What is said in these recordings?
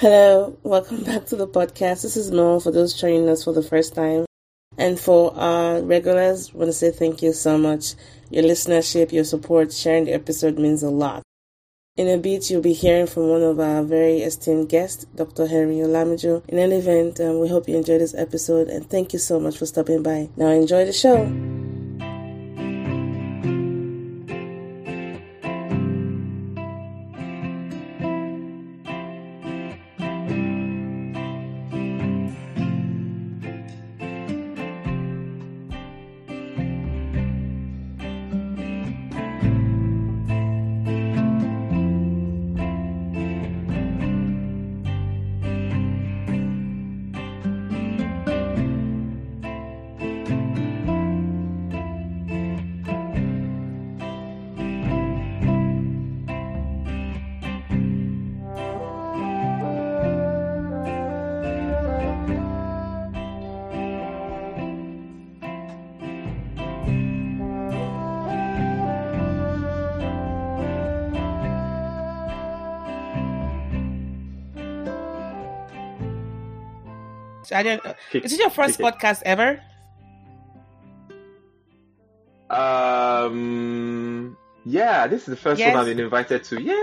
Hello, welcome back to the podcast. This is Mel for those joining us for the first time. And for our regulars, I want to say thank you so much. Your listenership, your support, sharing the episode means a lot. In a bit, you'll be hearing from one of our very esteemed guests, Dr. Henry Olamiju. In any event, um, we hope you enjoyed this episode and thank you so much for stopping by. Now enjoy the show. I don't. Is it your first podcast ever? Um. Yeah, this is the first Yes. one I've been invited to. Yeah.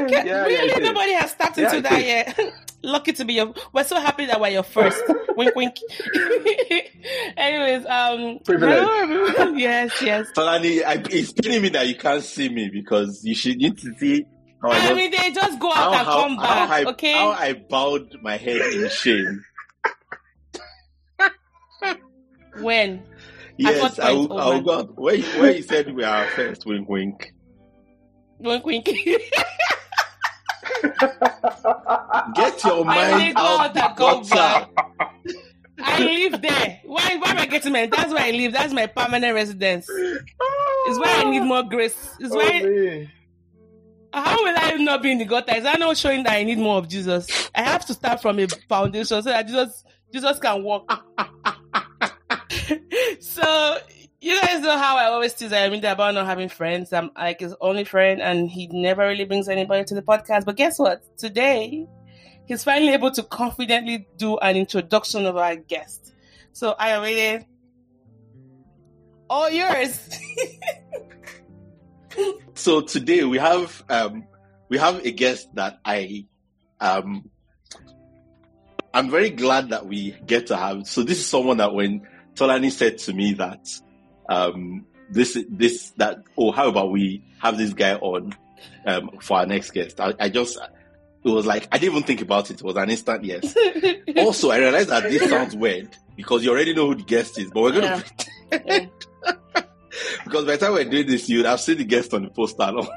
Look at- yeah, really, yeah, it is. nobody has tapped Yeah, into it that is. yet. Lucky to be your. We're so happy that we're your first. wink, wink. Anyways, um, Privilege. yes, yes. Tolani, I, it's paining me that you can't see me because you should need to see how I, I just- mean, they just go how, out and come how back. I, okay. how I bowed my head in shame. When? Yes, I will, oh I will go. Where, where you said we are first, wink, wink. Wink, wink. Get your mind out the gutter. I live there. Why? Why am I getting married? That's where I live. That's my permanent residence. It's where I need more grace. It's Oh, where. man. How will I not be in the gutter? Is that not showing that I need more of Jesus? I have to start from a foundation so that Jesus Jesus can walk. so you guys know how I always tease Ayomide about not having friends. I'm like his only friend, and he never really brings anybody to the podcast. But guess what? Today, he's finally able to confidently do an introduction of our guest. So I waited. All yours. So today we have um, we have a guest that I um, I'm very glad that we get to have. So this is someone that when Tolani said to me that um, this this that oh how about we have this guy on um, for our next guest? I, I just it was like I didn't even think about it. It was an instant yes. also, I realized that this sounds weird because you already know who the guest is, but we're gonna Yeah. pretend because by the time we're doing this, you'd have seen the guest on the poster. No?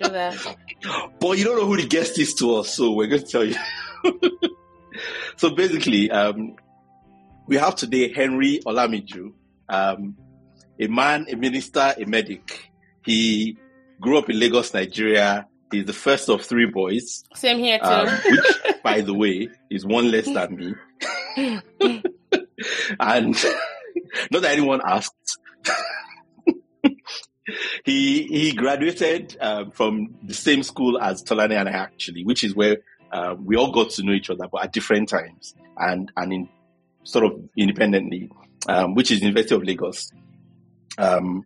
That. But you don't know who the guest is to us, so we're going to tell you. so basically, um, we have today Henry Olamiju, um, a man, a minister, a medic. He grew up in Lagos, Nigeria. He's the first of three boys, Same here too. um, which, by the way, is one less than me. and not that anyone asked. he he graduated um, from the same school as Tolani and I actually, which is where um, we all got to know each other, but at different times and and in sort of independently, um, which is University of Lagos. Um,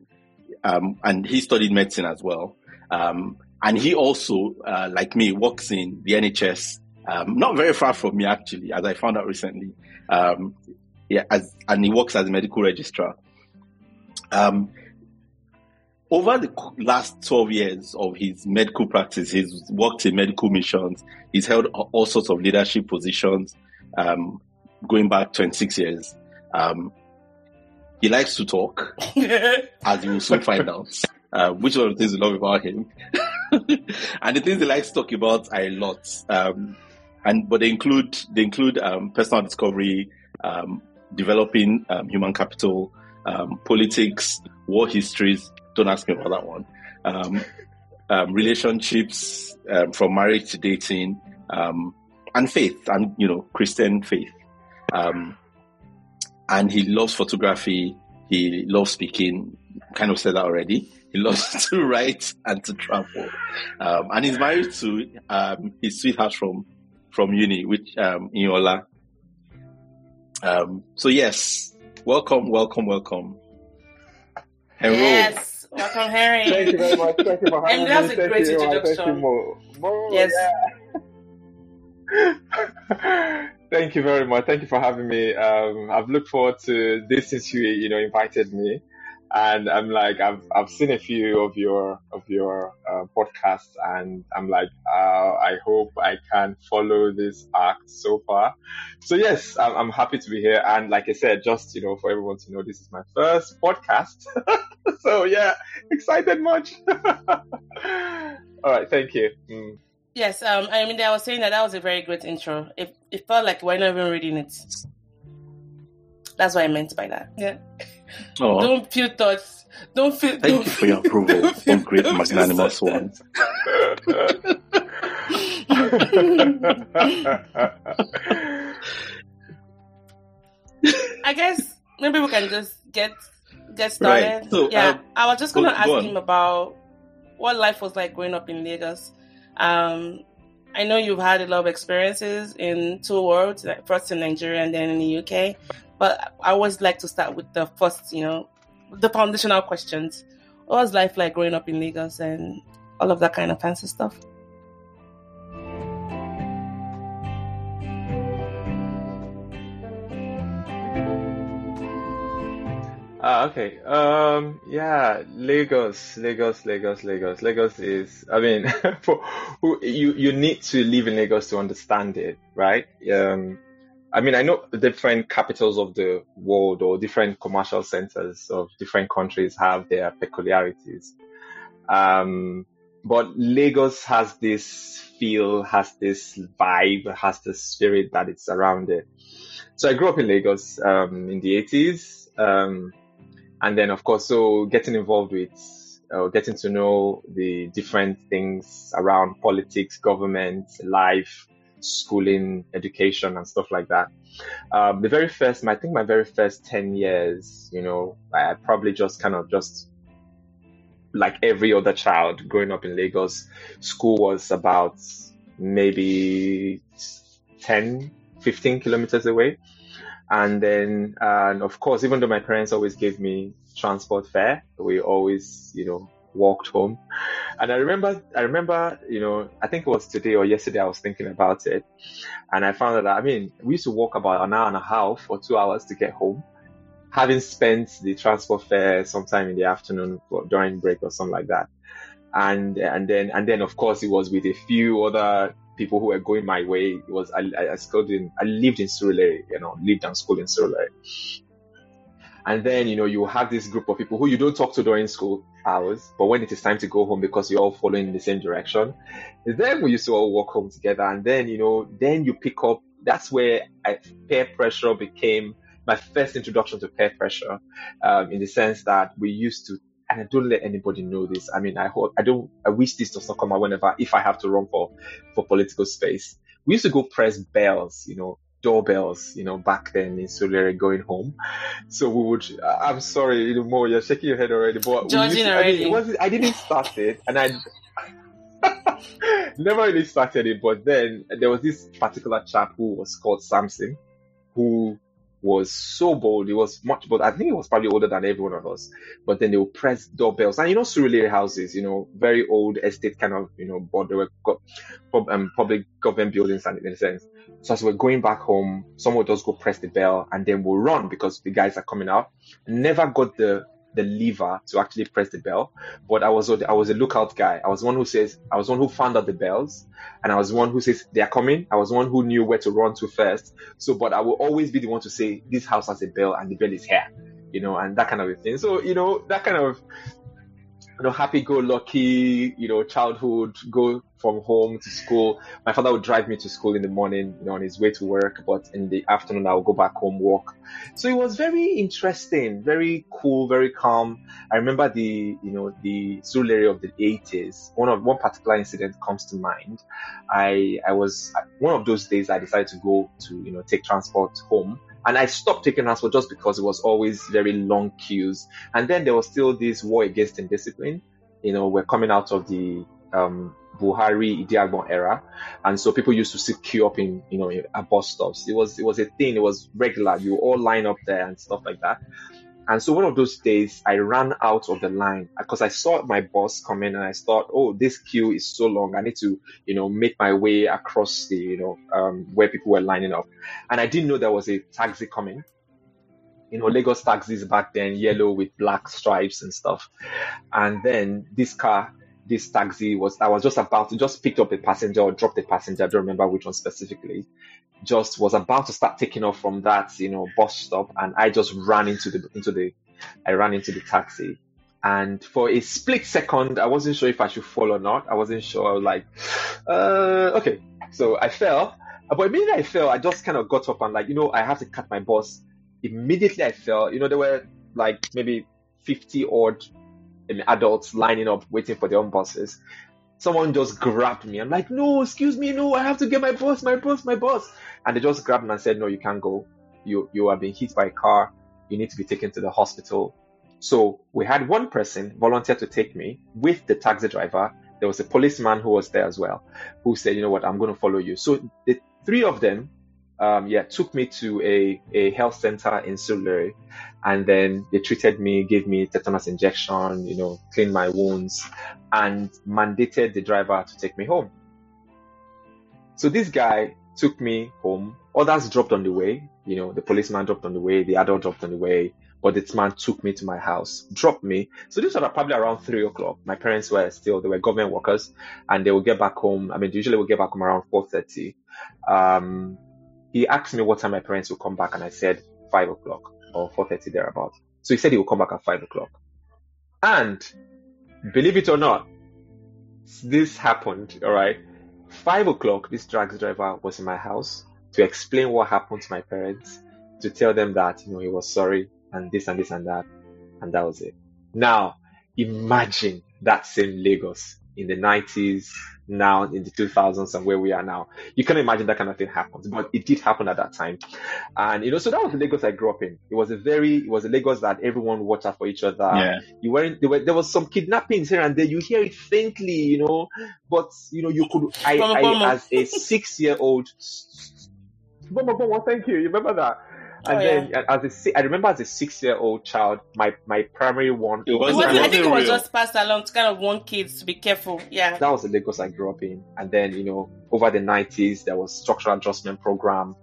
um, and he studied medicine as well. Um, and he also, uh, like me, works in the NHS, um, not very far from me actually, as I found out recently. Um, yeah, as, and he works as a medical registrar. Over the last 12 years of his medical practice, he's worked in medical missions. He's held all sorts of leadership positions, um, going back 26 years. Um, he likes to talk, as you will soon find out, uh, which one of the things you love about him. and the things he likes to talk about are a lot. Um, and, but they include, they include, um, personal discovery, um, developing, um, human capital, um, politics, war histories. Don't ask me about that one. Um, um, relationships, um, from marriage to dating, um, and faith and, you know, Christian faith. Um, and he loves photography. He loves speaking. kind of said that already. He loves to write and to travel, um, and he's married to um, his sweetheart from from uni, which um, Inola. Um, so yes, welcome, welcome, welcome. Enroll. Yes, welcome, Harry. Thank you very much. Thank you for having and that's me. a great introduction. Thank you, Mo. Mo, yes. Yeah. Thank you very much. Thank you for having me. Um, I've looked forward to this since you, you know, invited me, and I'm like, I've I've seen a few of your of your uh, podcasts, and I'm like, uh, I hope I can follow this act so far. So yes, I'm, I'm happy to be here, and like I said, just you know, for everyone to know, this is my first podcast. so yeah, excited much. All right, thank you. Mm. Yes, um, I mean, I was saying that that was a very great intro. It, it felt like we're not even reading it. That's what I meant by that. Yeah. Oh. Don't feel thoughts. Don't feel. Thank don't you for your approval. Oh, great magnanimous one. I guess maybe we can just get get started. Right. So, yeah, um, I was just gonna go- ask go him about what life was like growing up in Lagos. Um, I know you've had a lot of experiences in two worlds, like first in Nigeria and then in the UK. But I always like to start with the first, you know, the foundational questions. What was life like growing up in Lagos and all of that kind of fancy stuff? Ah, okay. Um, yeah, Lagos, Lagos, Lagos, Lagos. Lagos is, I mean, for who you you need to live in Lagos to understand it, right? Um, I mean, I know different capitals of the world or different commercial centers of different countries have their peculiarities. Um, but Lagos has this feel, has this vibe, has this spirit that it's around it. So I grew up in Lagos um, in the 80s. Um, and then of course so getting involved with uh, getting to know the different things around politics government life schooling education and stuff like that. Um, the very first i think my very first 10 years you know i probably just kind of just like every other child growing up in lagos school was about maybe 10 15 kilometers away and then, and of course, even though my parents always gave me transport fare, we always, you know, walked home. And I remember, I remember, you know, I think it was today or yesterday I was thinking about it. And I found that, I mean, we used to walk about an hour and a half or two hours to get home, having spent the transport fare sometime in the afternoon or during break or something like that. And, and then, and then of course it was with a few other people who were going my way. Was I, I, schooled I lived in Surulere, you know, lived and schooled in Surulere. And then you know you have this group of people who you don't talk to during school hours, but when it is time to go home because you're all following in the same direction, then we used to all walk home together. And then you know then you pick up. That's where I, peer pressure became my first introduction to peer pressure, um, in the sense that we used to and I don't let anybody know this. I mean, I hope I don't. I wish this does not come out whenever if I have to run for for political space. We used to go press bells, you know, doorbells, you know, back then in Surulere going home. So we would. I'm sorry, you know, more. You're shaking your head already, but we Judging used to- I, mean, it wasn't, I didn't start it, and I. Never really started it, but then there was this particular chap who was called Samson, who was so bold. He was much bold. I think he was probably older than every one of us. But then they would press doorbells. And you know, Surulere houses, you know, very old estate kind of, you know, but they um, public government buildings and in a sense. So as we're going back home, someone would go press the bell and then we'll run because the guys are coming out. Never got the the lever to actually press the bell, but I was I was a lookout guy. I was one who says I was one who found out the bells, and I was one who says they are coming. I was one who knew where to run to first. So, but I will always be the one to say this house has a bell and the bell is here, you know, and that kind of a thing. So, you know, that kind of you know, happy-go-lucky, you know, childhood, go from home to school. My father would drive me to school in the morning, you know, on his way to work, but in the afternoon I would go back home, walk. So it was very interesting, very cool, very calm. I remember the, you know, the Surulere of the 80s. One of one particular incident comes to mind. I I was one of those days I decided to go to, you know, take transport home And I stopped taking transport just because it was always very long queues. And then there was still this war against indiscipline. You know, we're coming out of the um, Buhari Idiagbon era, and so people used to sit queue up in you know at bus stops. It was it was a thing. It was regular. You all line up there and stuff like that. And so one of those days, I ran out of the line because I saw my boss come in and I thought, oh, this queue is so long. I need to, you know, make my way across the, you know, um, where people were lining up. And I didn't know there was a taxi coming. You know, Lagos taxis back then, yellow with black stripes and stuff. And then this car, this taxi was, I was just about to just pick up a passenger or drop the passenger. I don't remember which one specifically just was about to start taking off from that, you know, bus stop, and I just ran into the into the I ran into the taxi. And for a split second, I wasn't sure if I should fall or not. I wasn't sure. I was like, uh, okay. So I fell. But immediately I fell, I just kind of got up and like, you know, I have to cut my bus. Immediately I fell. You know, there were like maybe 50 odd adults lining up waiting for their own buses someone just grabbed me. I'm like, no, excuse me, no, I have to get my bus, my bus, my bus. And they just grabbed me and said, no, you can't go. You you have been hit by a car. You need to be taken to the hospital. So we had one person volunteer to take me with the taxi driver. There was a policeman who was there as well, who said, you know what, I'm going to follow you. So the three of them um, yeah, took me to a, a health center in Surulere, and then they treated me, gave me tetanus injection, you know, cleaned my wounds, and mandated the driver to take me home. So this guy took me home. Others dropped on the way, you know, the policeman dropped on the way, the adult dropped on the way, but this man took me to my house, dropped me. So this was probably around three o'clock. My parents were still, they were government workers, and they would get back home. I mean, usually we get back home around 4.30. Um, he asked me what time my parents would come back, and I said five o'clock or four thirty thereabout. So he said he would come back at five o'clock. And believe it or not, this happened. All right, five o'clock. This taxi driver was in my house to explain what happened to my parents, to tell them that you know he was sorry and this and this and that, and that was it. Now imagine that same Lagos in the 90s, now in the 2000s, and where we are now. You can imagine that kind of thing happens, but it did happen at that time. And, you know, so that was the Lagos I grew up in. It was a very, it was a Lagos that everyone watched out for each other. Yeah. You weren't, there, were, there was some kidnappings here and there. You hear it faintly, you know, but, you know, you could, I, I as a six year old, thank you. You remember that? Oh, and oh, then yeah. as a, I remember as a six-year-old child, my my primary one. It was, I think it was just passed along to kind of warn kids to be careful. Yeah, that was the Lagos I grew up in. And then you know, over the '90s, there was structural adjustment program.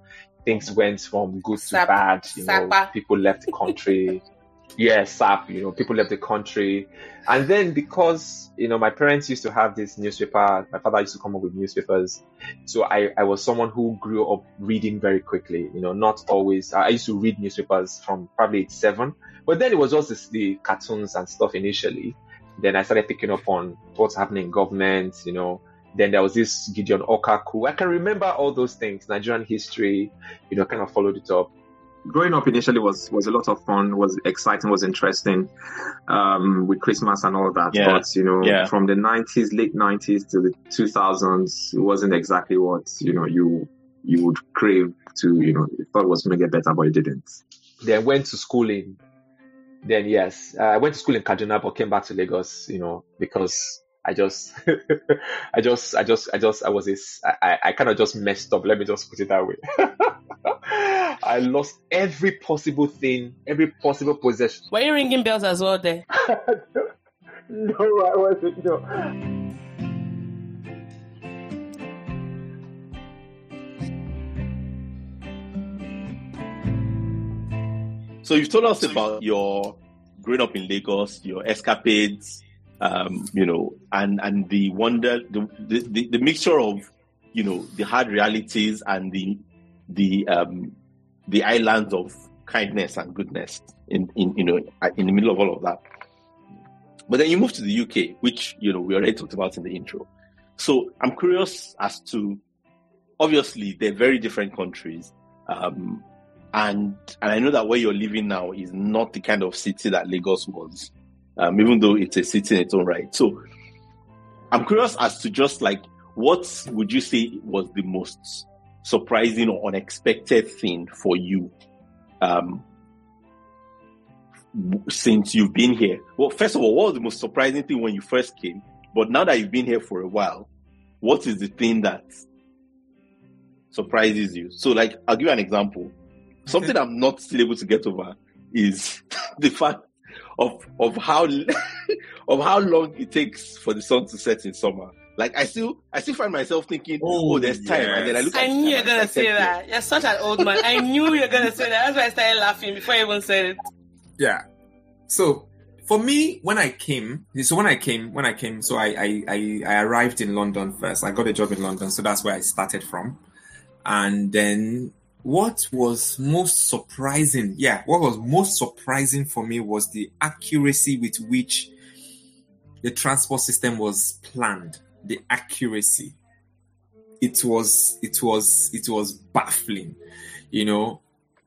Things went from good to bad. You know, people left the country. yeah, SAP, you know, people left the country. And then because, you know, my parents used to have this newspaper, my father used to come up with newspapers. So I, I was someone who grew up reading very quickly, you know, not always, I used to read newspapers from probably age seven, but then it was just this, the cartoons and stuff initially. Then I started picking up on what's happening in government, you know, then there was this Gideon Orkar. I can remember all those things, Nigerian history, you know, kind of followed it up growing up initially was was a lot of fun, was exciting, was interesting um, with Christmas and all that. Yeah. But you know, yeah. from the nineties, late nineties to the two thousands, it wasn't exactly what you know you you would crave to. You know, you thought was going to get better, but it didn't. Then went to school in. Then yes, uh, I went to school in Kaduna, but came back to Lagos. You know, because I just, I just, I just, I just, I was this, I, I kind of just messed up. Let me just put it that way. I lost every possible thing, every possible possession. Were you ringing bells as well there? no, I wasn't. No. So you've told us about your growing up in Lagos, your escapades, um, you know, and and the wonder, the, the the mixture of, you know, the hard realities and the the um, the islands of kindness and goodness in, in you know in the middle of all of that. But then you move to the UK, which you know we already talked about in the intro. So I'm curious as to obviously they're very different countries. Um, and and I know that where you're living now is not the kind of city that Lagos was, um, even though it's a city in its own right. So I'm curious as to just like what would you say was the most surprising or unexpected thing for you um, since you've been here? Well, first of all, what was the most surprising thing when you first came? But now that you've been here for a while, what is the thing that surprises you? So, like, I'll give you an example. Something I'm not still able to get over is the fact of of how of how long it takes for the sun to set in summer. Like I still I still find myself thinking, oh, oh there's time, yes. and then I look. I knew you're gonna say that. You're such an old man. I knew you're gonna say that. That's why I started laughing before I even said it. Yeah. So for me, when I came, so when I came, when I came, so I, I, I, I, arrived in London first. I got a job in London, so that's where I started from. And then what was most surprising, yeah, what was most surprising for me was the accuracy with which the transport system was planned. The accuracy. It was, it was, it was baffling, you know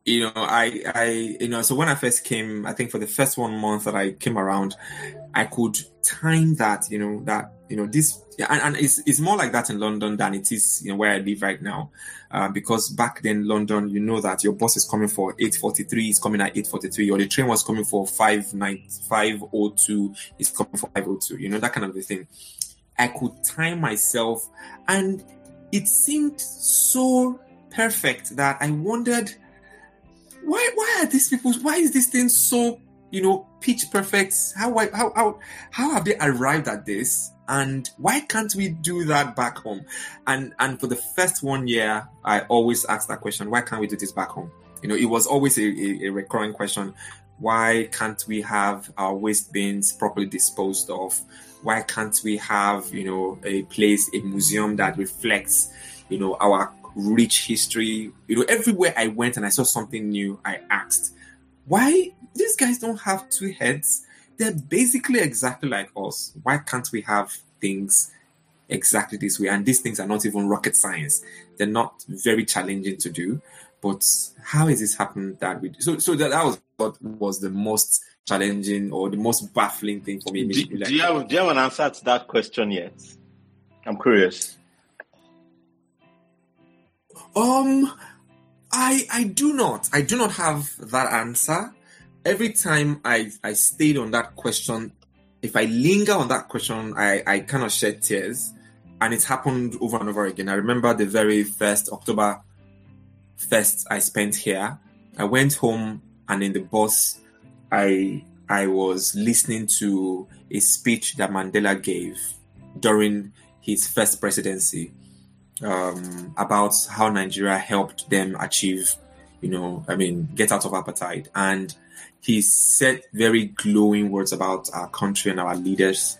you know, I, I, you know, so when I first came, I think for the first one month that I came around, I could time that, you know, that, you know, this, and, and it's, it's more like that in London than it is, you know, where I live right now. Uh, because back then, London, you know that your bus is coming for 8.43, it's coming at 8.43, or the train was coming for 5.02, it's coming for 5.02, you know, that kind of a thing. I could time myself and it seemed so perfect that I wondered, why why are these people why is this thing so you know pitch perfect? How how how how have they arrived at this? And why can't we do that back home? And and for the first one year i always asked that question why can't we do this back home? You know it was always a, a, a recurring question why can't we have our waste bins properly disposed of why can't we have you know a place a museum that reflects you know our rich history. You know, everywhere I went and I saw something new, I asked, why these guys don't have two heads? They're basically exactly like us. Why can't we have things exactly this way? And these things are not even rocket science. They're not very challenging to do. But how is this happening that we do? So, so that, that was what was the most challenging or the most baffling thing for me. Do, do, you have, do you have an answer to that question yet? I'm curious. Um, I I do not. I do not have that answer. Every time I I stayed on that question, if I linger on that question, I I kind of shed tears, and it's happened over and over again. I remember the very first October first I spent here. I went home, and in the bus, I I was listening to a speech that Mandela gave during his first presidency um, about how Nigeria helped them achieve, you know, I mean, get out of apartheid. And he said very glowing words about our country and our leaders.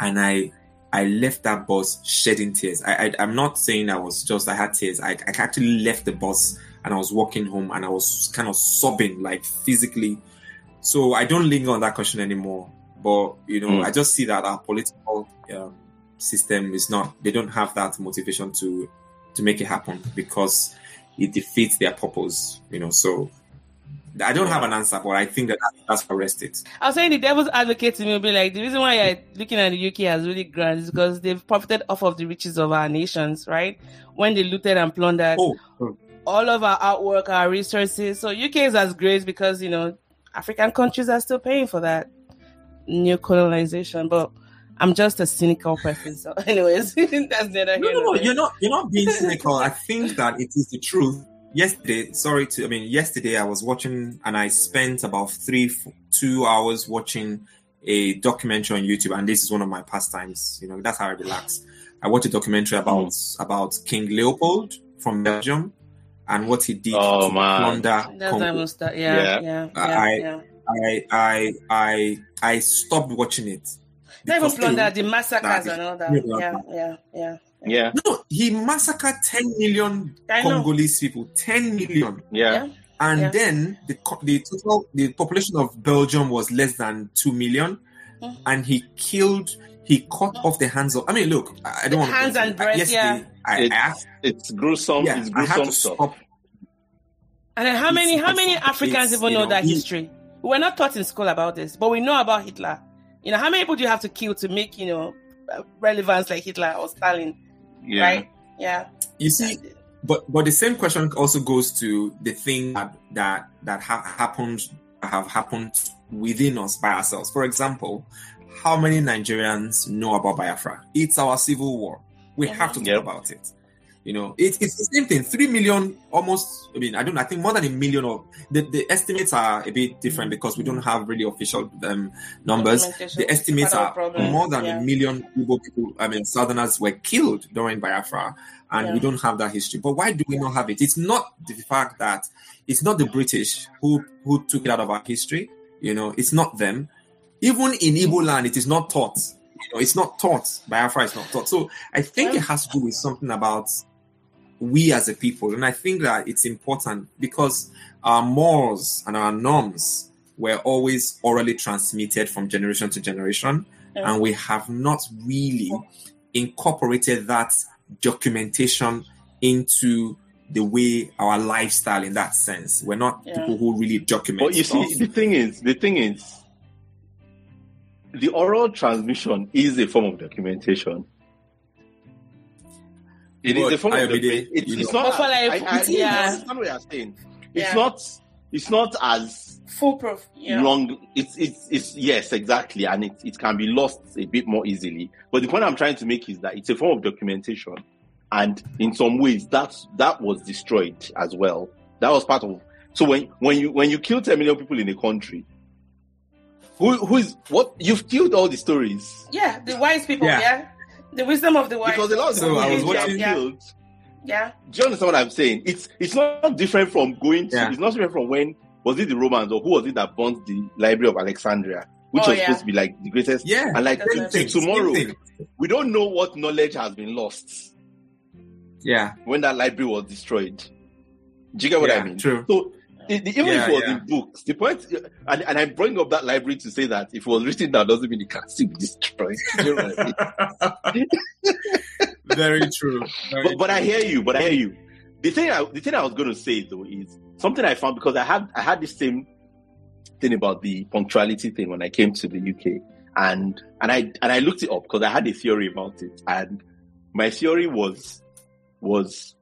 And I, I left that bus shedding tears. I, I am not saying I was just I had tears. I, I actually left the bus and I was walking home and I was kind of sobbing like physically. So I don't linger on that question anymore. But you know, mm. I just see that our political um, system is not they don't have that motivation to to make it happen because it defeats their purpose you know so I don't have an answer, but I think that that's for it. I was saying the devil's advocate to me will be like the reason why you're looking at the UK as really grand is because they've profited off of the riches of our nations, right? When they looted and plundered oh. All of our artwork, our resources. So UK is as great because you know African countries are still paying for that new colonization, but I'm just a cynical person. So, anyways, that's neither no, no, no. You're not. You're not being cynical. I think that it is the truth. Yesterday, sorry to. I mean, yesterday I was watching, and I spent about three, two hours watching a documentary on YouTube, and this is one of my pastimes. You know, that's how I relax. I watched a documentary about mm. about King Leopold from Belgium and what he did oh, to man. plunder Congo. Yeah, yeah, yeah, yeah, I, yeah. I, I, I, I stopped watching it they even plundered the massacres and all that. Yeah, yeah, yeah. Yeah. No, he massacred 10 million Congolese people. 10 million. Yeah. yeah. And yeah. then the the total the population of Belgium was less than 2 million. Mm. And he killed he cut off the hands of I mean look, I don't want hands to, and breasts, yeah. I, it's, I it's gruesome. Yeah, it's gruesome I had to stuff. Stop. And then how many how many Africans even know, know that he, history? We're not taught in school about this, but we know about Hitler. You know, how many people do you have to kill to make, you know, relevance like Hitler or Stalin? Yeah. Right? Yeah. You see, but but the same question also goes to the thing that that that ha- happened have happened within us by ourselves. For example, how many Nigerians know about Biafra? It's our civil war. We have to talk yep. about it. You know, it, it's the same thing. Three million, almost. I mean, I don't. I think more than a million of the, the estimates are a bit different because we don't have really official um, numbers. The estimates are more than yeah. a million people. I mean, Southerners were killed during Biafra, and yeah. we don't have that history. But why do we not have it? It's not the fact that it's not the British who who took it out of our history. You know, it's not them. Even in Igbo land, it is not taught. You know, it's not taught. Biafra is not taught. So I think it has to do with something about we as a people. And I think that it's important because our morals and our norms were always orally transmitted from generation to generation. And we have not really incorporated that documentation into the way our lifestyle in that sense. We're not yeah. people who really document. But you stuff. see, the thing is, the thing is, the oral transmission is a form of documentation. It but is a form of the, it's, it's not. I, I, I, yeah. understand what you're saying. It's yeah. not. It's not as foolproof. Yeah. Long. It's it's it's yes, exactly, and it it can be lost a bit more easily. But the point I'm trying to make is that it's a form of documentation, and in some ways that that was destroyed as well. That was part of. So when when you when you kill 10 million people in a country, who who is what you've killed all the stories. Yeah, the wise people. Yeah. yeah? The wisdom of the wise. Because a lot of so I was watching yeah. killed. Yeah. Do you understand what I'm saying? It's it's not different from going to. Yeah. It's not different from when was it the Romans or who was it that burnt the Library of Alexandria, which oh, was yeah. supposed to be like the greatest. Yeah. And like to, tomorrow, we don't know what knowledge has been lost. Yeah. When that library was destroyed. Do you get what yeah, I mean? True. So the, the image yeah, was yeah. in books. The point, and, and I bring up that library to say that if it was written down, doesn't mean it can still be destroyed. Very true. Very but, but I hear you. But I hear you. The thing, I, the thing I was going to say though is something I found because I had I had the same thing about the punctuality thing when I came to the UK, and and I and I looked it up because I had a theory about it, and my theory was was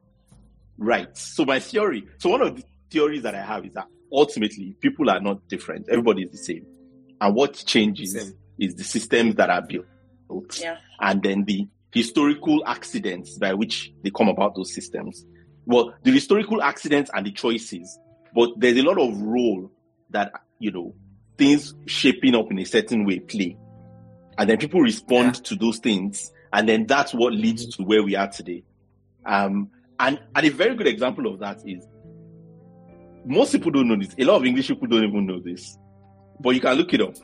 right. So my theory, so one of the theories that I have is that ultimately people are not different. Everybody is the same. And what changes same. is the systems that are built. Yeah. And then the historical accidents by which they come about those systems. Well, the historical accidents and the choices, but there's a lot of role that, you know, things shaping up in a certain way play. And then people respond yeah. to those things. And then that's what leads to where we are today. Um, and, and a very good example of that is most people don't know this. A lot of English people don't even know this. But you can look it up.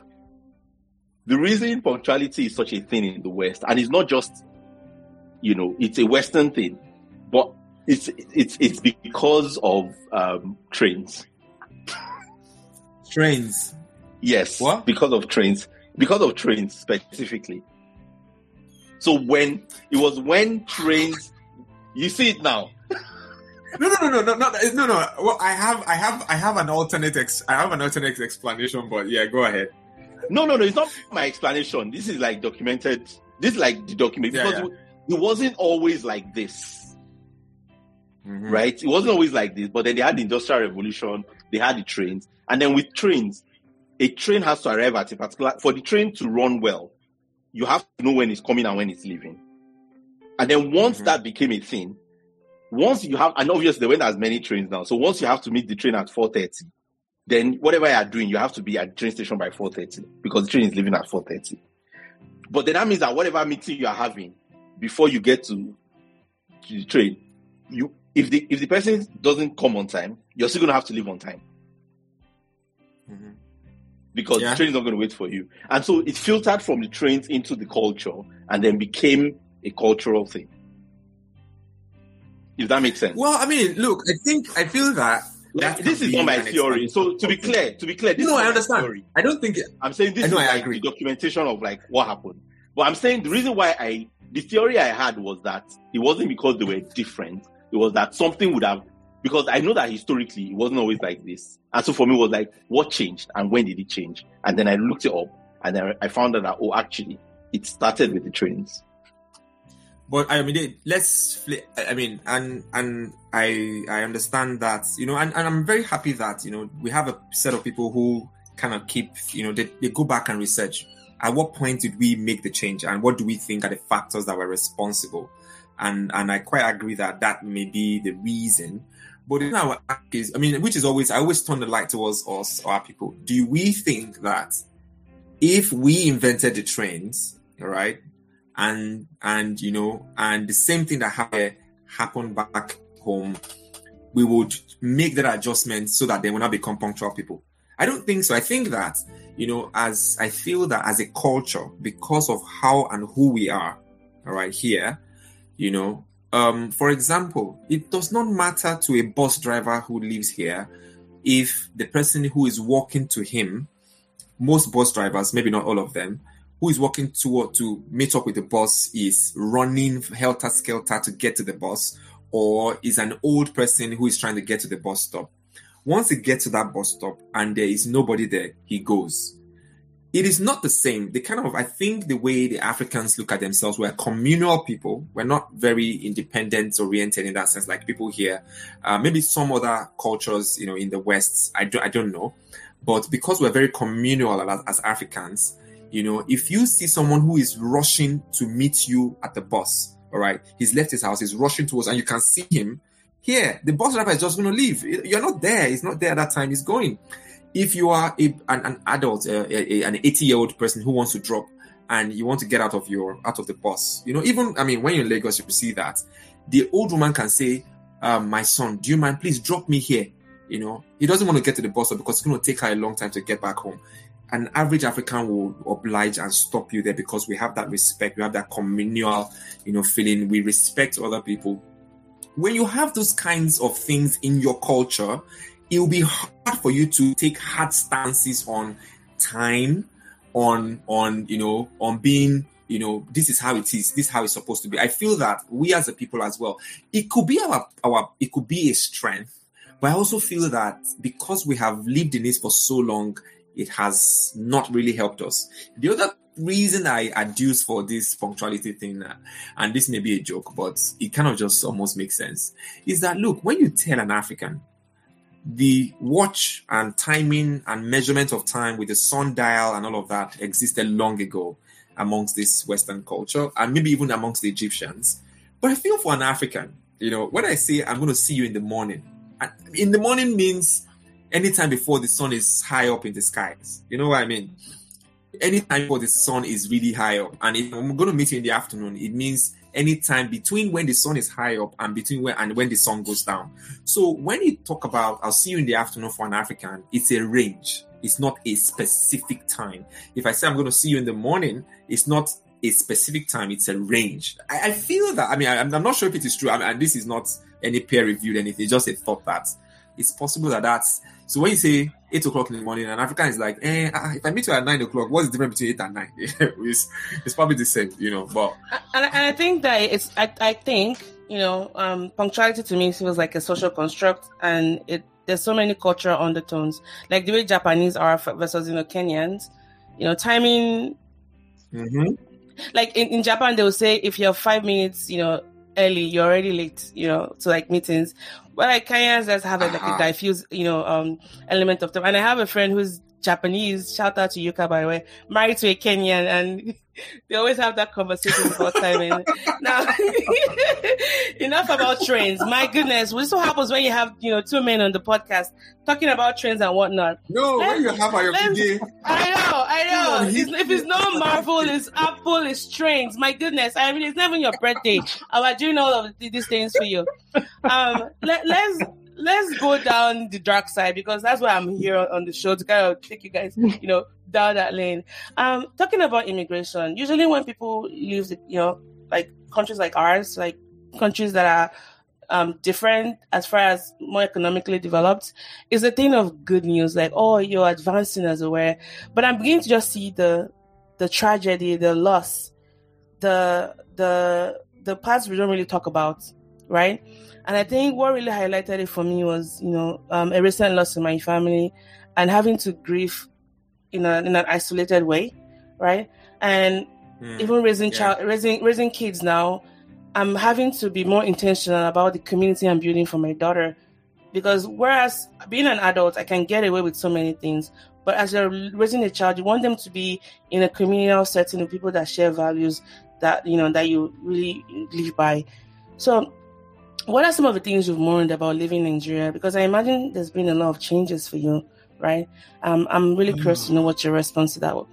The reason punctuality is such a thing in the West, and it's not just, you know, it's a Western thing, but it's it's it's because of um, trains. Trains. Yes. What? Because of trains. Because of trains specifically. So when it was when trains, you see it now no, no, no, no, no, no, no, no. Well, I have, I have, I have an alternate. Ex- I have an alternate explanation, but yeah, go ahead. No, no, no. It's not my explanation. This is like documented. This is like the document because yeah, yeah. it wasn't always like this, mm-hmm. right? It wasn't always like this. But then they had the industrial revolution. They had the trains, and then with trains, a train has to arrive at a particular. For the train to run well, you have to know when it's coming and when it's leaving. And then once mm-hmm. that became a thing, once you have, and obviously there weren't as many trains now. So once you have to meet the train at 4.30, then whatever you are doing, you have to be at the train station by 4.30 because the train is leaving at 4.30. But then that means that whatever meeting you are having before you get to, to the train, you if the if the person doesn't come on time, you're still gonna have to leave on time. Mm-hmm. Because yeah. the train is not gonna wait for you. And so it filtered from the trains into the culture and then became a cultural thing. If that makes sense. Well, I mean, look, I think I feel that like, this is not my theory. So to be clear, to be clear, this no, I understand. Theory. I don't think it, I'm saying this I know, is I like agree. the documentation of like what happened. But I'm saying the reason why I the theory I had was that it wasn't because they were different. It was that something would have because I know that historically it wasn't always like this. And so for me it was like what changed and when did it change? And then I looked it up and then I found out that oh actually it started with the trains. But I mean, let's. I mean, and and I I understand that you know, and, and I'm very happy that you know we have a set of people who kind of keep you know they, they go back and research. At what point did we make the change, and what do we think are the factors that were responsible? And and I quite agree that that may be the reason. But in our is, I mean, which is always I always turn the light towards us or our people. Do we think that if we invented the trains, all right, and and you know and the same thing that happened happened back home we would make that adjustment so that they will not become punctual people. I don't think so. I think that you know as i feel that as a culture because of how and who we are all right here you know um for example it does not matter to a bus driver who lives here if the person who is walking to him most bus drivers maybe not all of them who is working toward to meet up with the boss is running helter skelter to get to the bus, or is an old person who is trying to get to the bus stop. Once he gets to that bus stop and there is nobody there, he goes. It is not the same. The kind of, I think, the way the Africans look at themselves, we're communal people. We're not very independent oriented in that sense, like people here. Uh, maybe some other cultures, you know, in the West, I don't, I don't know. But because we're very communal as, as Africans, you know, if you see someone who is rushing to meet you at the bus, all right, he's left his house, he's rushing towards, and you can see him here, the bus driver is just going to leave. You're not there. He's not there at that time. He's going. If you are a, an, an, adult, uh, a, a, an 80 year old person who wants to drop and you want to get out of your out of the bus, you know, even I mean, when you're in Lagos, you see that the old woman can say, um, "My son, do you mind? Please drop me here." You know, he doesn't want to get to the bus because it's going to take her a long time to get back home an average African will oblige and stop you there because we have that respect, we have that communal, you know, feeling. We respect other people. When you have those kinds of things in your culture, it will be hard for you to take hard stances on time, on on you know, on being you know, this is how it is, this is how it's supposed to be. I feel that we as a people as well, it could be our our it could be a strength, but I also feel that because we have lived in this for so long, it has not really helped us. The other reason I adduce for this punctuality thing, uh, and this may be a joke, but it kind of just almost makes sense, is that look, when you tell an African the watch and timing and measurement of time with the sundial and all of that existed long ago amongst this Western culture and maybe even amongst the Egyptians. But I feel for an African, you know, when I say I'm going to see you in the morning, and in the morning means anytime before the sun is high up in the skies. You know what I mean? Anytime before the sun is really high up. And if I'm going to meet you in the afternoon, it means anytime between when the sun is high up and between when and when the sun goes down. So when you talk about I'll see you in the afternoon for an African, it's a range. It's not a specific time. If I say I'm going to see you in the morning, it's not a specific time, it's a range. I, I feel that. I mean, I, am not sure if it is true. I and this is not any peer reviewed anything, it's just a thought that it's possible that that's so when you say eight o'clock in the morning, an African is like, eh, ah, if I meet you at nine o'clock, what's the difference between eight and nine? it's, it's probably the same, you know. But and, and I think that it's, I, I think you know, um, punctuality to me feels like a social construct, and it there's so many cultural undertones, like the way Japanese are versus you know Kenyans. You know, timing. Mm-hmm. Like in, in Japan, they will say if you're five minutes, you know, early, you're already late, you know, to like meetings. But like Kenyans just have a, like a diffuse, you know, um, element of them. And I have a friend who's Japanese. Shout out to Yuka, by the way, married to a Kenyan, and they always have that conversation about timing. now, enough about trains. My goodness, what so happens when you have you know two men on the podcast talking about trains and whatnot? No, let's, when you have your PD. I know, I know. It's, if it's not Marvel, it's Apple, it's trains. My goodness, I mean, it's never your birthday. I'm doing all of these things for you. Um, let, let's let's go down the dark side because that's why I'm here on the show to kind of take you guys, you know, down that lane. Um, talking about immigration, usually when people leave, you know, like countries like ours, like countries that are um, different as far as more economically developed, is a thing of good news. Like, oh, you're advancing as a way. But I'm beginning to just see the the tragedy, the loss, the the the parts we don't really talk about, right? And I think what really highlighted it for me was, you know, um, a recent loss in my family and having to grieve in, a, in an isolated way, right? And mm, even raising yeah. child, raising raising kids now, I'm having to be more intentional about the community I'm building for my daughter. Because whereas being an adult, I can get away with so many things, but as you're raising a child, you want them to be in a communal setting with people that share values that you know that you really live by. So, what are some of the things you've learned about living in Nigeria? Because I imagine there's been a lot of changes for you, right? Um, I'm really curious to know what your response to that was.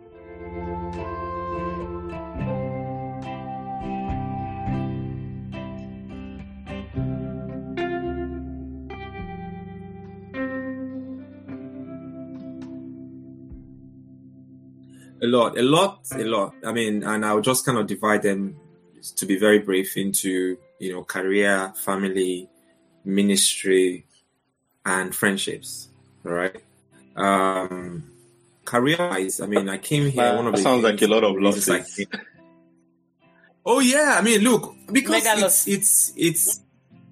A lot, a lot, a lot. I mean, and I'll just kind of divide them to be very brief into, you know, career, family, ministry, and friendships. All right. Um, career wise, I mean, I came here. one of the sounds like a lot of losses. Oh yeah, I mean, look, because it's, it's, it's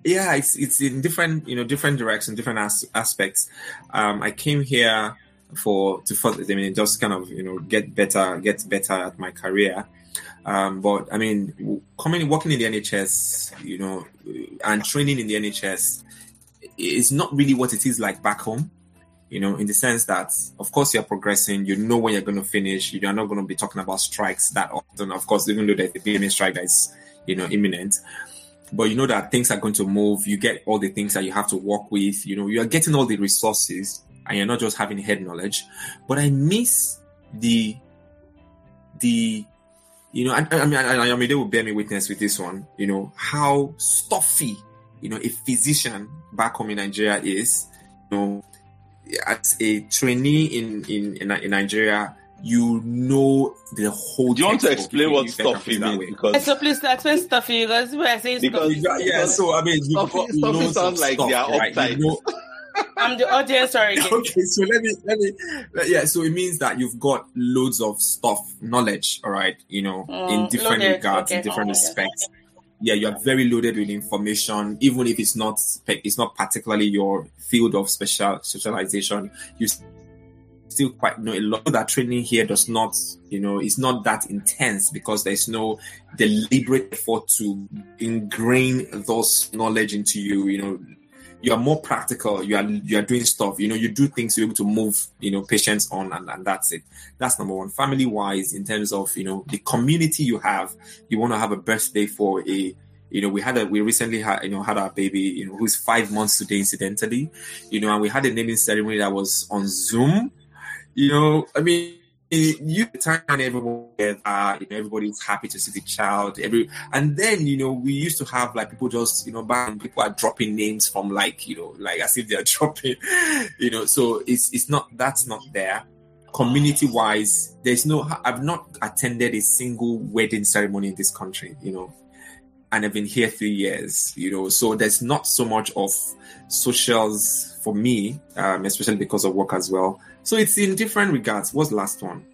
yeah, it's it's in different you know different directions, different as- aspects. Um, I came here for to first, I mean, just kind of you know get better, get better at my career. Um, but I mean, coming working in the NHS, you know, and training in the NHS is not really what it is like back home. You know, in the sense that, of course, you're progressing. You know when you're going to finish. You are not going to be talking about strikes that often. Of course, even though there's a BMA strike that is, you know, imminent, but you know that things are going to move. You get all the things that you have to work with. You know, you are getting all the resources and you're not just having head knowledge. But I miss the the you know, I, I mean, I, I mean, they will bear me witness with this one. You know how stuffy, you know, a physician back home in Nigeria is. You know, as a trainee in in in, in Nigeria, you know the whole. Do you want to explain what stuffy means? Because so please explain stuffy because when I say because stuffy, yeah, so I mean, stuffy, stuffy sounds like stuff, they are uptight. Right? You know, I'm the audience. Sorry. okay, so let me let me yeah. So it means that you've got loads of stuff, knowledge. All right, you know, mm, in different loaded. regards, okay. in different oh, respects. Yeah, you are very loaded with information, even if it's not it's not particularly your field of special specialization. You still quite know a lot of that training here does not you know it's not that intense because there's no deliberate effort to ingrain those knowledge into you you know you are more practical. You are you are doing stuff. You know, you do things to be able to move, you know, patients on, and, and that's it. That's number one. Family wise, in terms of you know the community you have, you want to have a birthday for a you know, we had a we recently had you know had our baby, you know, who's five months today, incidentally, you know, and we had a naming ceremony that was on Zoom. You know, I mean, you time everyone uh, you know, everybody's happy to see the child. Every and then you know we used to have like people just you know back people are dropping names from like you know like as if they're dropping, you know. So it's it's not that's not there. Community wise, there's no. I've not attended a single wedding ceremony in this country. You know, and I've been here three years. You know, so there's not so much of socials for me, um, especially because of work as well so it's in different regards. What's the last one?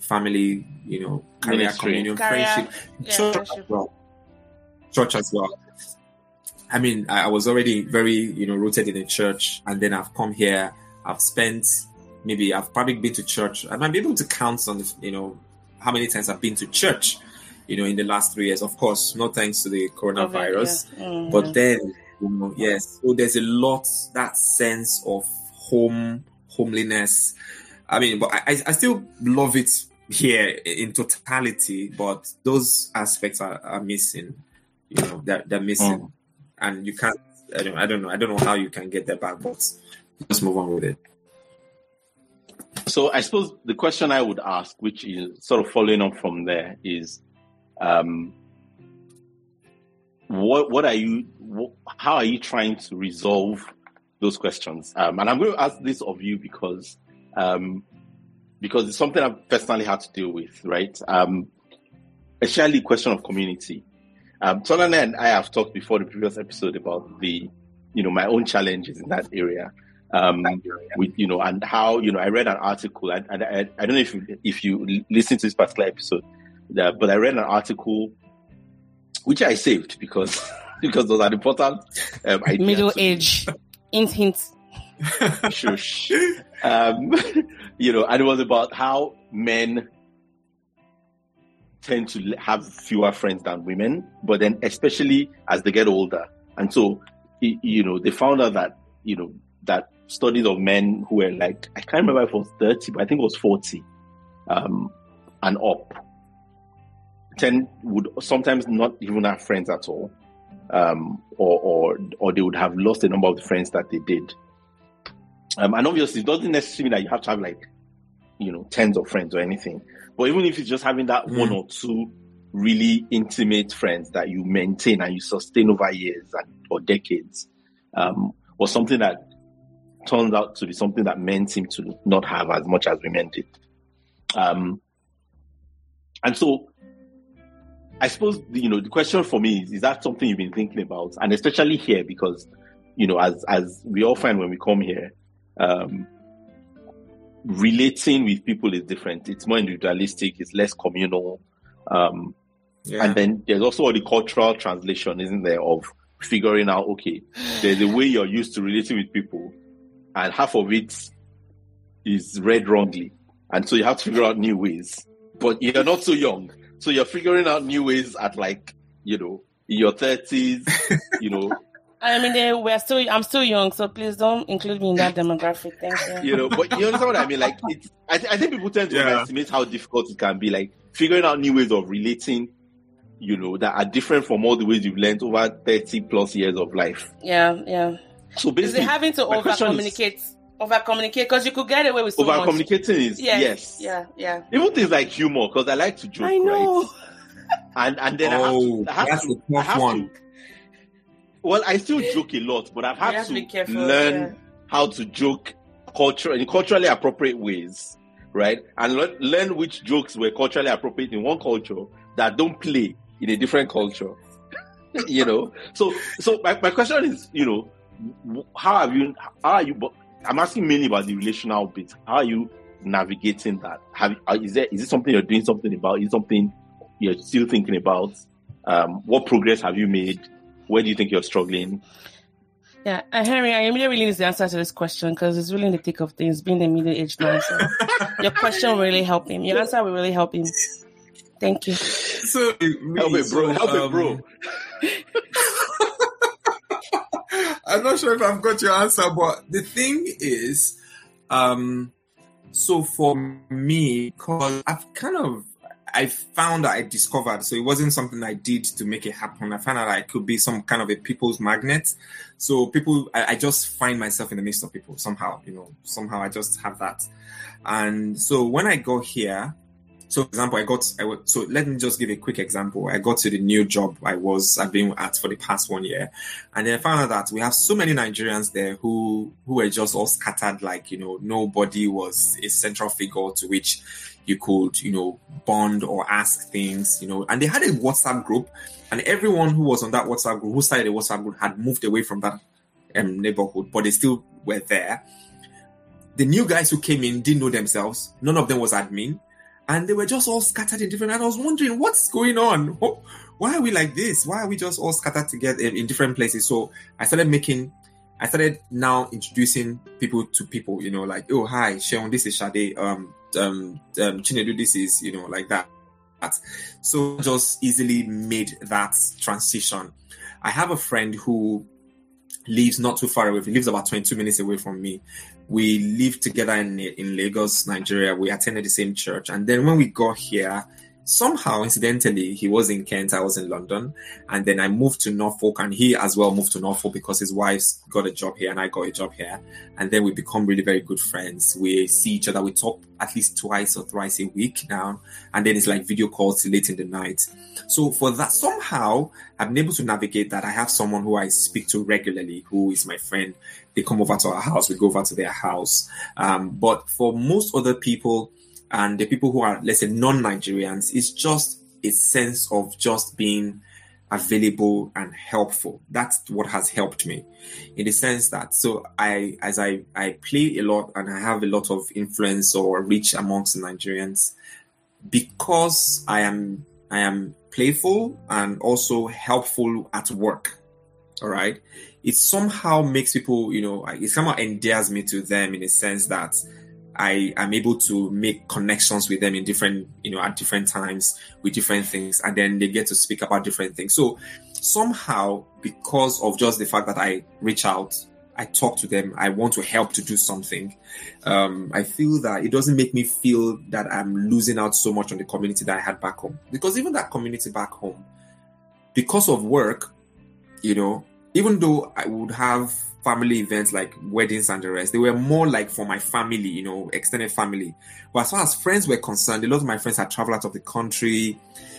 Family, you know, career, Ministry. communion, career, friendship, yeah, church friendship. as well. Church as well. I mean, I was already very, you know, rooted in a church, and then I've come here. I've spent maybe I've probably been to church. I might be able to count on, you know, how many times I've been to church, you know, in the last three years. Of course, no thanks to the coronavirus, yeah. mm-hmm. but then, you know, yes. So there's a lot that sense of home homeliness. I mean, but I, I still love it here in totality, but those aspects are, are missing. You know, they're, they're missing. Mm. And you can't, I don't, I don't know, I don't know how you can get that back, but let's move on with it. So I suppose the question I would ask, which is sort of following up from there, is um, what what are you what, how are you trying to resolve those questions. Um, and I'm going to ask this of you because um, because it's something I've personally had to deal with, right? Um, especially question of community. Um, and I have talked before the previous episode about the, you know, my own challenges in that area. Um, with you know, and how you know, I read an article. I, I, I don't know if you, if you listen to this particular episode, that, but I read an article which I saved because because those are important um, Middle age. Hint, hint. Shush. um, you know, and it was about how men tend to have fewer friends than women, but then especially as they get older. And so, you know, they found out that, you know, that studies of men who were like, I can't remember if it was 30, but I think it was 40 um, and up, tend would sometimes not even have friends at all. Um, or, or, or they would have lost a number of the friends that they did. Um, and obviously, it doesn't necessarily mean that you have to have like, you know, tens of friends or anything. But even if it's just having that mm. one or two really intimate friends that you maintain and you sustain over years and, or decades, um, was something that turns out to be something that men seem to not have as much as women did. Um, and so, I suppose you know the question for me is: Is that something you've been thinking about, and especially here because you know, as as we all find when we come here, um, relating with people is different. It's more individualistic. It's less communal. Um, yeah. And then there's also all the cultural translation, isn't there, of figuring out, okay, there's a way you're used to relating with people, and half of it is read wrongly. And so you have to figure out new ways. But you're not so young. So you're figuring out new ways at like, you know, in your 30s, you know, I mean, they, we're still. I'm still young, so please don't include me in that demographic. Thank you. You know, but you understand what I mean? Like, it's, I, th- I think people tend to yeah. estimate how difficult it can be. Like figuring out new ways of relating, you know, that are different from all the ways you've learned over thirty plus years of life. Yeah, yeah. So basically, having to over communicate. Over communicate because you could get away with so over communicating is yes, yes, yeah, yeah. Even things like humor because I like to joke. I know. Right? And and then oh, I have oh, to, I have that's to, a tough one. To, well, I still joke a lot, but I've had to, to careful, learn yeah. how to joke culture in culturally appropriate ways, right? And le- learn which jokes were culturally appropriate in one culture that don't play in a different culture. you know, so so my, my question is, you know, how have you? How are you? But I'm asking mainly about the relational bit. How are you navigating that? Have uh, is there is it something you're doing something about? Is it something you're still thinking about? Um, what progress have you made? Where do you think you're struggling? Yeah, uh, Henry, I really, really need the answer to this question because it's really in the thick of things, being a middle aged man. So your question will really help him. Your answer will really help him. Thank you. So help it, bro. Help um, it, bro. I'm not sure if I've got your answer, but the thing is, um, so for me, because I've kind of I found that I discovered, so it wasn't something I did to make it happen. I found out I could be some kind of a people's magnet. So people, I, I, just find myself in the midst of people somehow, you know, somehow I just have that. And so when I got here, so for example, I got, so let me just give a quick example. I got to the new job I was, I've been at for the past one year. And then I found out that we have so many Nigerians there who, who were just all scattered, like, you know, nobody was a central figure to which you could, you know, bond or ask things, you know. And they had a WhatsApp group, and everyone who was on that WhatsApp group, who started a WhatsApp group, had moved away from that um, neighborhood, but they still were there. The new guys who came in didn't know themselves. None of them was admin, and they were just all scattered in different. And I was wondering what's going on. Why are we like this? Why are we just all scattered together in, in different places? So I started making I started now introducing people to people, you know, like, oh, hi, Sean, this is Shade. Um, um, um, Chinedu, this is, you know, like that. So just easily made that transition. I have a friend who lives not too far away. He lives about 22 minutes away from me. We lived together in in Lagos, Nigeria. We attended the same church, and then when we got here, somehow incidentally he was in kent i was in london and then i moved to norfolk and he as well moved to norfolk because his wife's got a job here and i got a job here. And then we become really very good friends. We see each other we talk at least twice or thrice a week now and then it's like video calls late in the night. So for that somehow i've been able to navigate that. I have someone who i speak to regularly who is my friend. They come over to our house we go over to their house. Um, but for most other people and the people who are, let's say, non Nigerians, it's just a sense of just being available and helpful. That's what has helped me in the sense that so I as I I play a lot and I have a lot of influence or reach amongst the Nigerians because I am I am playful and also helpful at work. All right. It somehow makes people, you know, it somehow endears me to them in a sense that I am able to make connections with them in different, you know, at different times with different things, and then they get to speak about different things. So somehow, because of just the fact that I reach out, I talk to them, I want to help to do something. Um, I feel that it doesn't make me feel that I'm losing out so much on the community that I had back home. Because even that community back home, because of work, you know, even though I would have family events like weddings and the rest, they were more like for my family, you know, extended family. But as far as friends were concerned, a lot of my friends had traveled out of the country,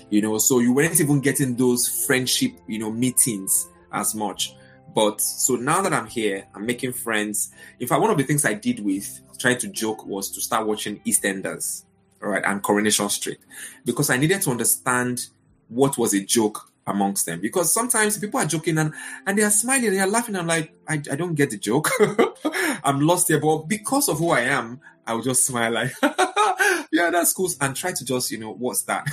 you know, so you weren't even getting those friendship, you know, meetings as much. But so now that I'm here, I'm making friends. In fact, one of the things I did with trying to joke was to start watching EastEnders, right, and Coronation Street, because I needed to understand what was a joke amongst them because sometimes people are joking and, and they are smiling, they are laughing. I'm like, I, I don't get the joke. I'm lost here. But because of who I am, I will just smile like, yeah, that's cool. And try to just, you know, what's that?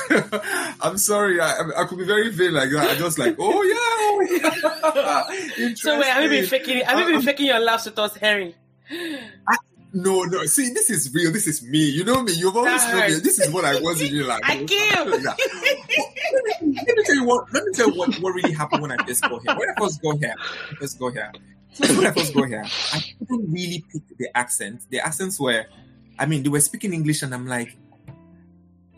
I'm sorry. I, I could be very vain like that. I just like, oh yeah. Oh, yeah. so wait, have you been faking, have you been uh, faking your laughs with us, Harry? I, no, no. See, this is real. This is me. You know me. You've always known me. This is what I was in real life. I give. let, me, tell you what. Let me tell you what, what really happened when I first got here. When I first got here, first go here. when I first got here, I couldn't really pick the accent. The accents were, I mean, they were speaking English, and I'm like,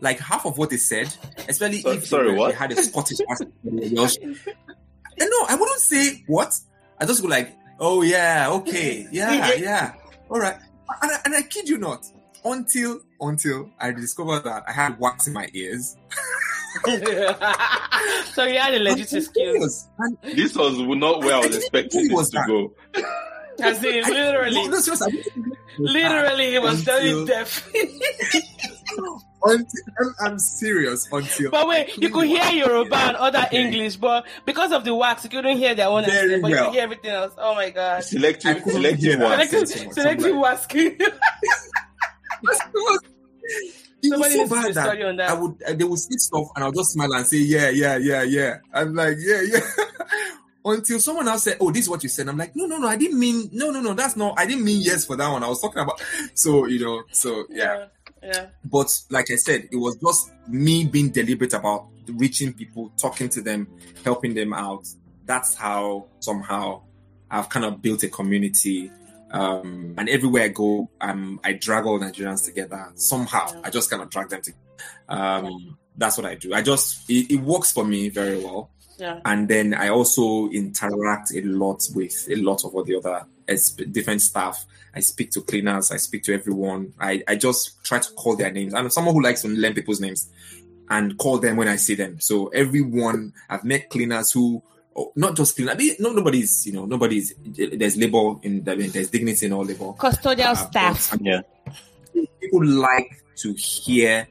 like half of what they said, especially so, if sorry, they, what? they had a Scottish accent. And no, I wouldn't say what. I just go like, oh yeah, okay, yeah, yeah, all right and I, and I kid you not, until until I discovered that I had wax in my ears. so you had a legit excuse. This was not where I was expecting this to go. As in, literally, no, no, literally, he was very deaf. until, I'm, I'm, serious until. But wait, you could hear Yoruba and other okay. English, but because of the wax, you couldn't hear their own Very accent, but well. you could hear everything else. Oh my god! Selective, selective wax. Selective, selective wax. It was so bad that, that, I would uh, they would say stuff and I'll just smile and say yeah yeah yeah yeah. I'm like yeah yeah. Until someone else said, "Oh, this is what you said." I'm like, "No, no, no, I didn't mean no, no, no. That's not. I didn't mean yes for that one. I was talking about." So you know, so yeah. yeah. Yeah. But like I said, it was just me being deliberate about reaching people, talking to them, helping them out. That's how somehow I've kind of built a community. Um, and everywhere I go, um, I drag all Nigerians together somehow. I just kind of drag them together. Um, that's what I do. I just it, it works for me very well. Yeah. And then I also interact a lot with a lot of all the other different staff. I speak to cleaners. I speak to everyone. I, I just try to call their names. I'm someone who likes to learn people's names and call them when I see them. So everyone, I've met cleaners who, oh, not just cleaners. I mean, no, nobody's, you know, nobody's, there's labor in, I mean, there's dignity in all labor. Custodial uh, staff. But, yeah. People like to hear,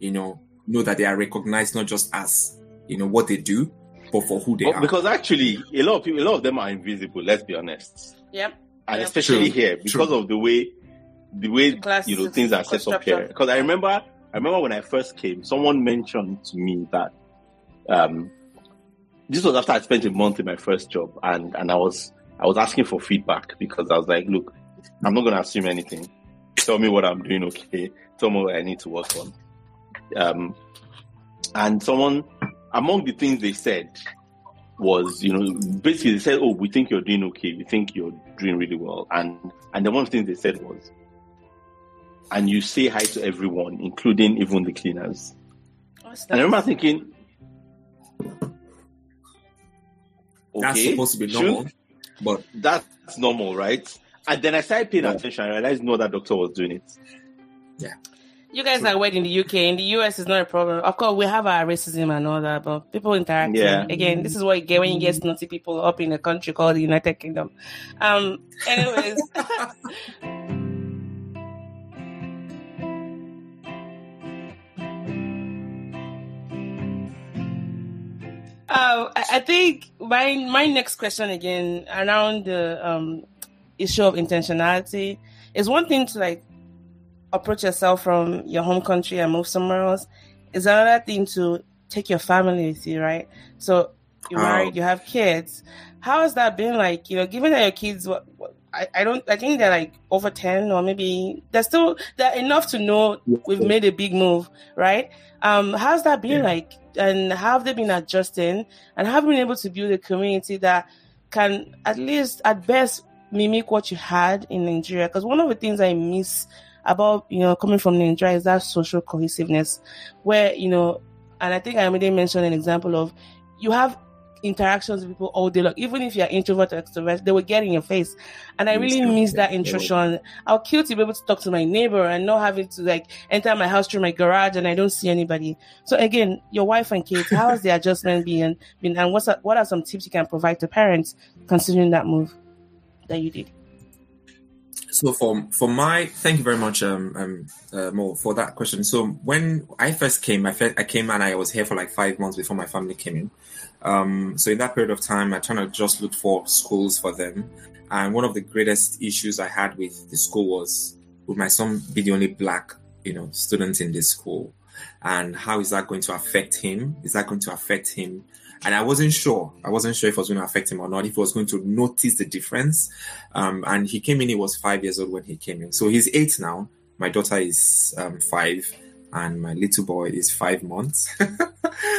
you know, know that they are recognized not just as, you know, what they do, but for who they but are. Because actually, a lot of people, a lot of them are invisible. Let's be honest. Yep. And yep. especially True. here because True. of the way, the way The you know things are set up here. Because I remember, I remember when I first came, someone mentioned to me that um, this was after I spent a month in my first job, and and I was I was asking for feedback because I was like, look, I'm not going to assume anything. Tell me what I'm doing okay. Tell me what I need to work on. Um, and someone among the things they said was, you know, basically they said, "Oh, we think you're doing okay. We think you're doing really well." And and the one thing they said was, "And you say hi to everyone, including even the cleaners." And I remember thinking, okay, That's supposed to be should- normal. But that's normal, right? And then I started paying Yeah. attention. I realized no, that doctor was doing it. You guys are weird in the UK. In the US, it's not a problem. Of course, we have our racism and all that, but people interact. Yeah. Again, this is what you get when you get snotty people up in a country called the United Kingdom. Um. Anyways. Um, I I think my my next question again around the um, issue of intentionality is one thing to like approach yourself from your home country and move somewhere else. Is another thing to take your family with you, right? So you're married, you have kids. How has that been like? You know, given that your kids, what, what I, I don't I think they're like over ten or maybe they're still they're enough to know we've made a big move, right? Um, how's that been yeah. like, and how have they been adjusting, and have been able to build a community that can at least at best mimic what you had in Nigeria? Because one of the things I miss about you know coming from Nigeria is that social cohesiveness, where you know, and I think I already mentioned an example of you have interactions with people all day long. Even if you're introvert or extrovert, they will get in your face. And I really miss that intrusion. I'll kill to be able to talk to my neighbor and not having to like enter my house through my garage and I don't see anybody. So again, your wife and kids, how has the adjustment been? been and what's what are some tips you can provide to parents considering that move that you did? So for for my thank you very much, um, um uh, Mo, for that question. So when I first came, I, I came and I was here for like five months before my family came in. Um, so in that period of time, I tried to just look for schools for them. And one of the greatest issues I had with the school was would my son be the only black, you know, student in this school? And how is that going to affect him? Is that going to affect him? And I wasn't sure. I wasn't sure if it was going to affect him or not, if he was going to notice the difference. Um, and he came in, he was five years old when he came in. So he's eight now. My daughter is um, five, and my little boy is five months.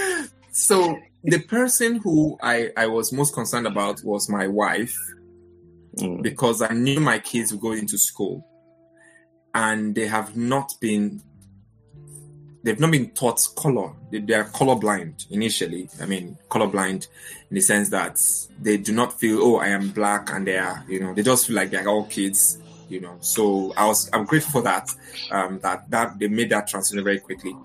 so the person who I, I was most concerned about was my wife mm. because I knew my kids would go into school and they have not been they've not been taught color. They, they are colorblind initially. I mean colorblind in the sense that they do not feel oh i am black and they are you know they just feel like they're all kids you know. So i was i'm grateful for that um that that they made that transition very quickly.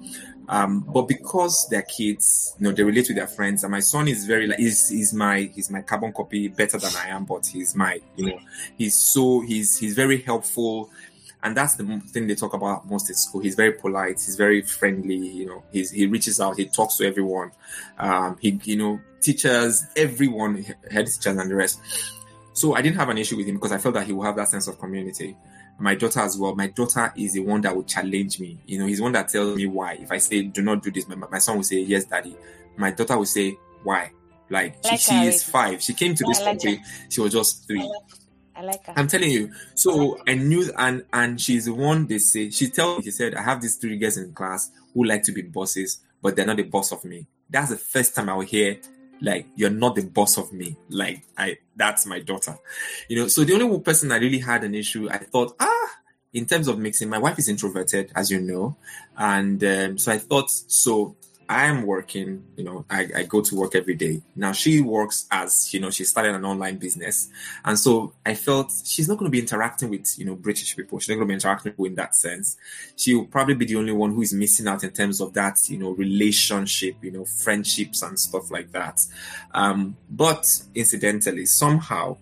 Um, but because they're kids, you know, they relate to their friends. And my son is very like he's he's my he's my carbon copy better than I am, but he's my you know he's so he's he's very helpful, and that's the thing they talk about most at school. He's very polite, he's very friendly. You know, he's he reaches out, he talks to everyone. Um, he you know teachers, everyone, head teachers and the rest. So I didn't have an issue with him because I felt that he will have that sense of community my daughter as well. My daughter is the one that will challenge me. You know, he's one that tells me why. If I say, do not do this, my, my son will say, yes, daddy. My daughter will say, why? Like, like she, she is five. She came to this like country. She was just three. I like her. I'm telling you. So I, I knew, and and she's the one they say. She tells me, she said, I have these three girls in class who like to be bosses, but they're not the boss of me. That's the first time I will hear like you're not the boss of me like i that's my daughter you know so the only person i really had an issue i thought ah in terms of mixing my wife is introverted as you know and um, so i thought so I am working, you know, I, I go to work every day. Now she works as, you know, she started an online business. And so I felt she's not going to be interacting with, you know, British people. She's not going to be interacting with in that sense. She will probably be the only one who is missing out in terms of that, you know, relationship, you know, friendships and stuff like that. Um, but incidentally, somehow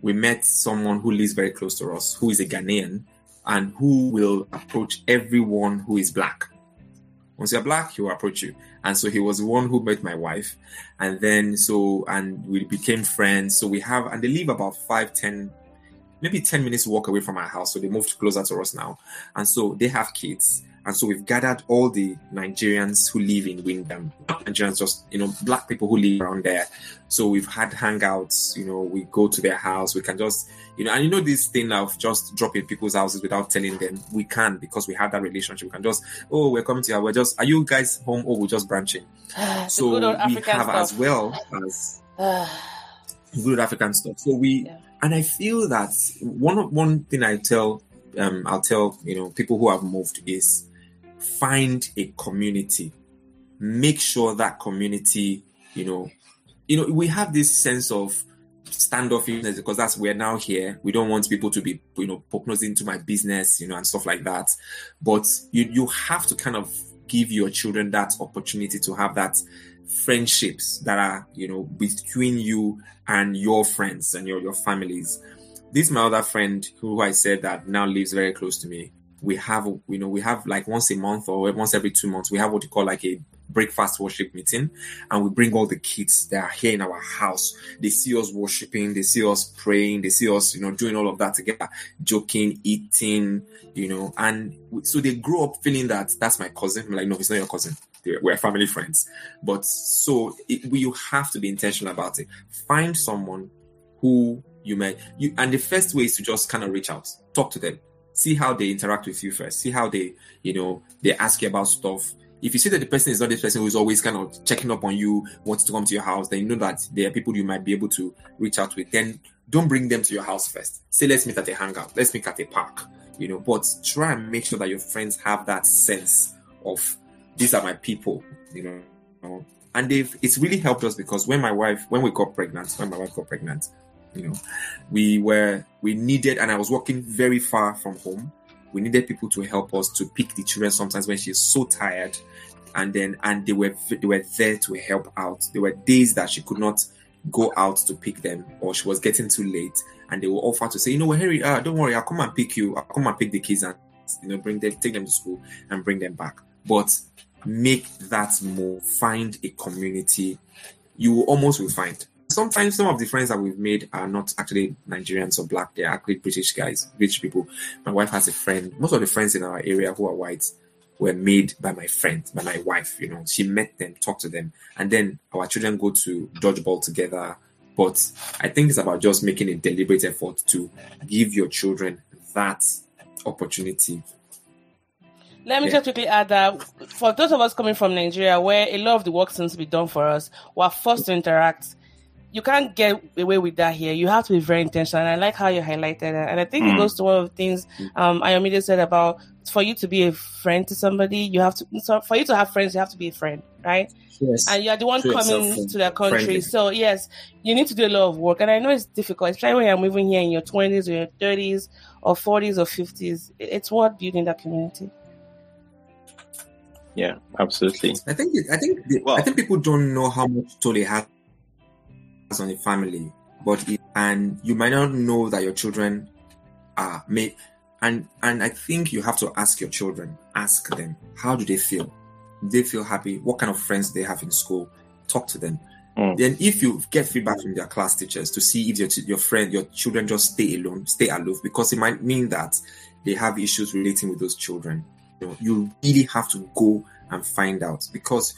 we met someone who lives very close to us, who is a Ghanaian and who will approach everyone who is black once you're black, he will approach you. And so he was the one who met my wife. And then so and we became friends. So we have and they live about five, ten, maybe 10 minutes walk away from our house. So they moved closer to us now. And so they have kids. And so we've gathered all the Nigerians who live in Wymondham, not Nigerians, just you know, black people who live around there. So we've had hangouts, you know, we go to their house, we can just, you know, and you know this thing of just dropping people's houses without telling them. We can because we have that relationship. We can just, oh, we're coming to you. We're just, are you guys home or we're just branching? so we have stuff. as well as good African stuff. So we, yeah. and I feel that one one thing I tell, um, I'll tell you know people who have moved is find a community. Make sure that community you know you know we have this sense of standoffishness because that's we're now here. We don't want people to be you know poking into my business you know and stuff like that. But you you have to kind of give your children that opportunity to have that friendships that are you know between you and your friends and your your families. This my other friend who i said that now lives very close to me we have you know we have like once a month or once every two months we have what you call like a breakfast worship meeting and we bring all the kids that are here in our house. They see us worshiping they see us praying they see us you know doing all of that together joking eating you know and so they grow up feeling that that's my cousin. I'm like no it's not your cousin. We're family friends. But so it, we, you have to be intentional about it. Find someone who you may you and the first way is to just kind of reach out, talk to them, see how they interact with you first, see how they, you know, they ask you about stuff. If you see that the person is not the person who's always kind of checking up on you, wants to come to your house, then you know that there are people you might be able to reach out with. Then don't bring them to your house first. Say, let's meet at a hangout, let's meet at a park, you know, but try and make sure that your friends have that sense of these are my people, you know. And they've it's really helped us because when my wife, when we got pregnant, when my wife got pregnant, you know, we were we needed, and I was working very far from home. We needed people to help us to pick the children sometimes when she's so tired, and then and they were they were there to help out. There were days that she could not go out to pick them, or she was getting too late, and they will offer to say, you know, well, Harry, uh, don't worry, I'll come and pick you. I'll come and pick the kids and you know bring them, take them to school and bring them back. But make that move, find a community you will almost will find. Sometimes some of the friends that we've made are not actually Nigerians or black, they're actually British guys, British people. My wife has a friend, most of the friends in our area who are white were made by my friend, by my wife, you know. She met them, talked to them, and then our children go to dodgeball together. But I think it's about just making a deliberate effort to give your children that opportunity let me yeah. just quickly add that for those of us coming from Nigeria, where a lot of the work seems to be done for us, we're forced to interact. You can't get away with that here. You have to be very intentional. And I like how you highlighted that. And I think mm. it goes to one of the things um, Ayomide said about for you to be a friend to somebody, you have to, so for you to have friends, you have to be a friend, right? Yes. And you're the one coming to their country. Friendly. So, yes, you need to do a lot of work. And I know it's difficult, especially when you're moving here in your 20s or your 30s or 40s or 50s. It's worth building that community. Yeah, absolutely. I think I think the, well, I think people don't know how much toll has on a family, but it, and you might not know that your children are made. And and I think you have to ask your children, ask them, how do they feel? Do they feel happy? What kind of friends they have in school? Talk to them. Mm. Then, if you get feedback from their class teachers to see if your your friend, your children just stay alone, stay aloof, because it might mean that they have issues relating with those children you, know, you really have to go and find out because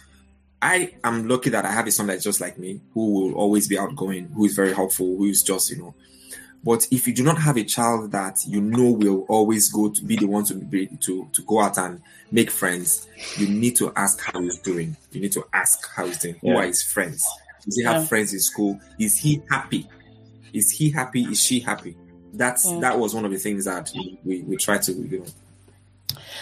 I am lucky that I have a son that's just like me, who will always be outgoing, who is very helpful, who is just, you know. But if you do not have a child that you know will always go to be the one to be to, to go out and make friends, you need to ask how he's doing. You need to ask how he's doing. Yeah. Who are his friends? Does he have yeah. friends in school? Is he happy? Is he happy? Is she happy? That's yeah. that was one of the things that we, we try to you know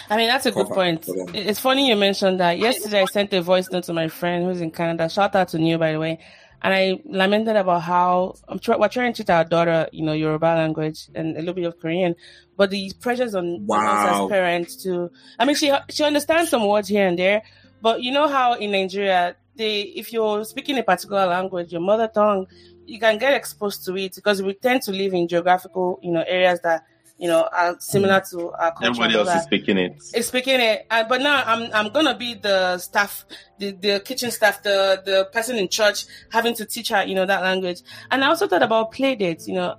I mean, that's a good point. It's funny you mentioned that. Yesterday, I sent a voice note to my friend who's in Canada. Shout out to New, by the way. And I lamented about how I'm try- we're trying to teach our daughter, you know, Yoruba language and a little bit of Korean, but the pressures on wow. us as parents to. I mean, she she understands some words here and there, but you know how in Nigeria, they if you're speaking a particular language, your mother tongue, you can get exposed to it because we tend to live in geographical, you know, areas that you know, are similar mm. to our culture. Everybody else is speaking it. It's speaking it, uh, but now I'm I'm gonna be the staff, the the kitchen staff, the the person in church having to teach her, you know, that language. And I also thought about play dates. You know,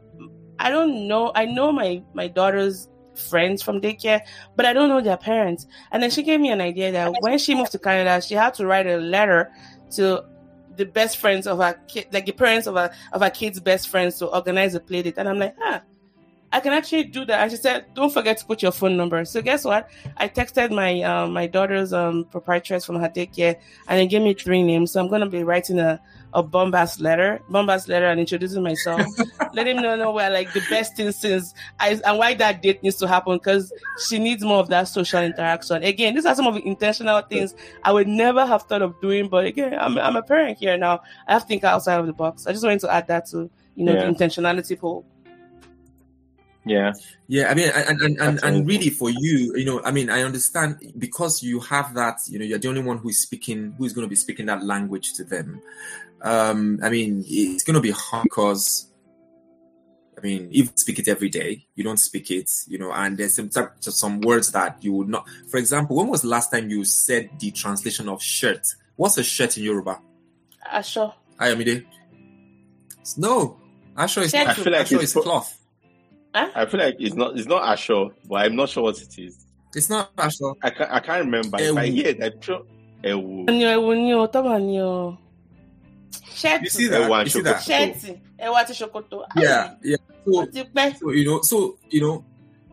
I don't know. I know my my daughter's friends from daycare, but I don't know their parents. And then she gave me an idea that when she moved to Canada, she had to write a letter to the best friends of her kid, like the parents of her of her kids' best friends to organize a play date. And I'm like, ah I can actually do that. And she said, don't forget to put your phone number. So guess what? I texted my um, my daughter's um, proprietress from her daycare and they gave me three names. So I'm going to be writing a, a bombast letter, bombast letter and introducing myself. Let him know, know where like the best thing since I, and why that date needs to happen because she needs more of that social interaction. Again, these are some of the intentional things I would never have thought of doing. But again, I'm, I'm a parent here now. I have to think outside of the box. I just wanted to add that to, you know, yeah. the intentionality poll. Yeah. Yeah. I mean, and, and, and, and, really for you, you know, I mean, I understand because you have that, you know, you're the only one who is speaking, who is going to be speaking that language to them. Um, I mean, it's going to be hard because, I mean, if you speak it every day, you don't speak it, you know, and there's some, some words that you would not, for example, when was the last time you said the translation of shirt? What's a shirt in Yoruba? Asho. Ayomide. No. Asho is, I feel like Asho is cloth. Huh? I feel like it's not it's not Asho, but I'm not sure what it is. It's not Asho. I can't, I can't remember. Ewu. If I hear it, I'm sure. Ewu. You see that? You see that? Shirty. Yeah, yeah. So, so you know, so you know,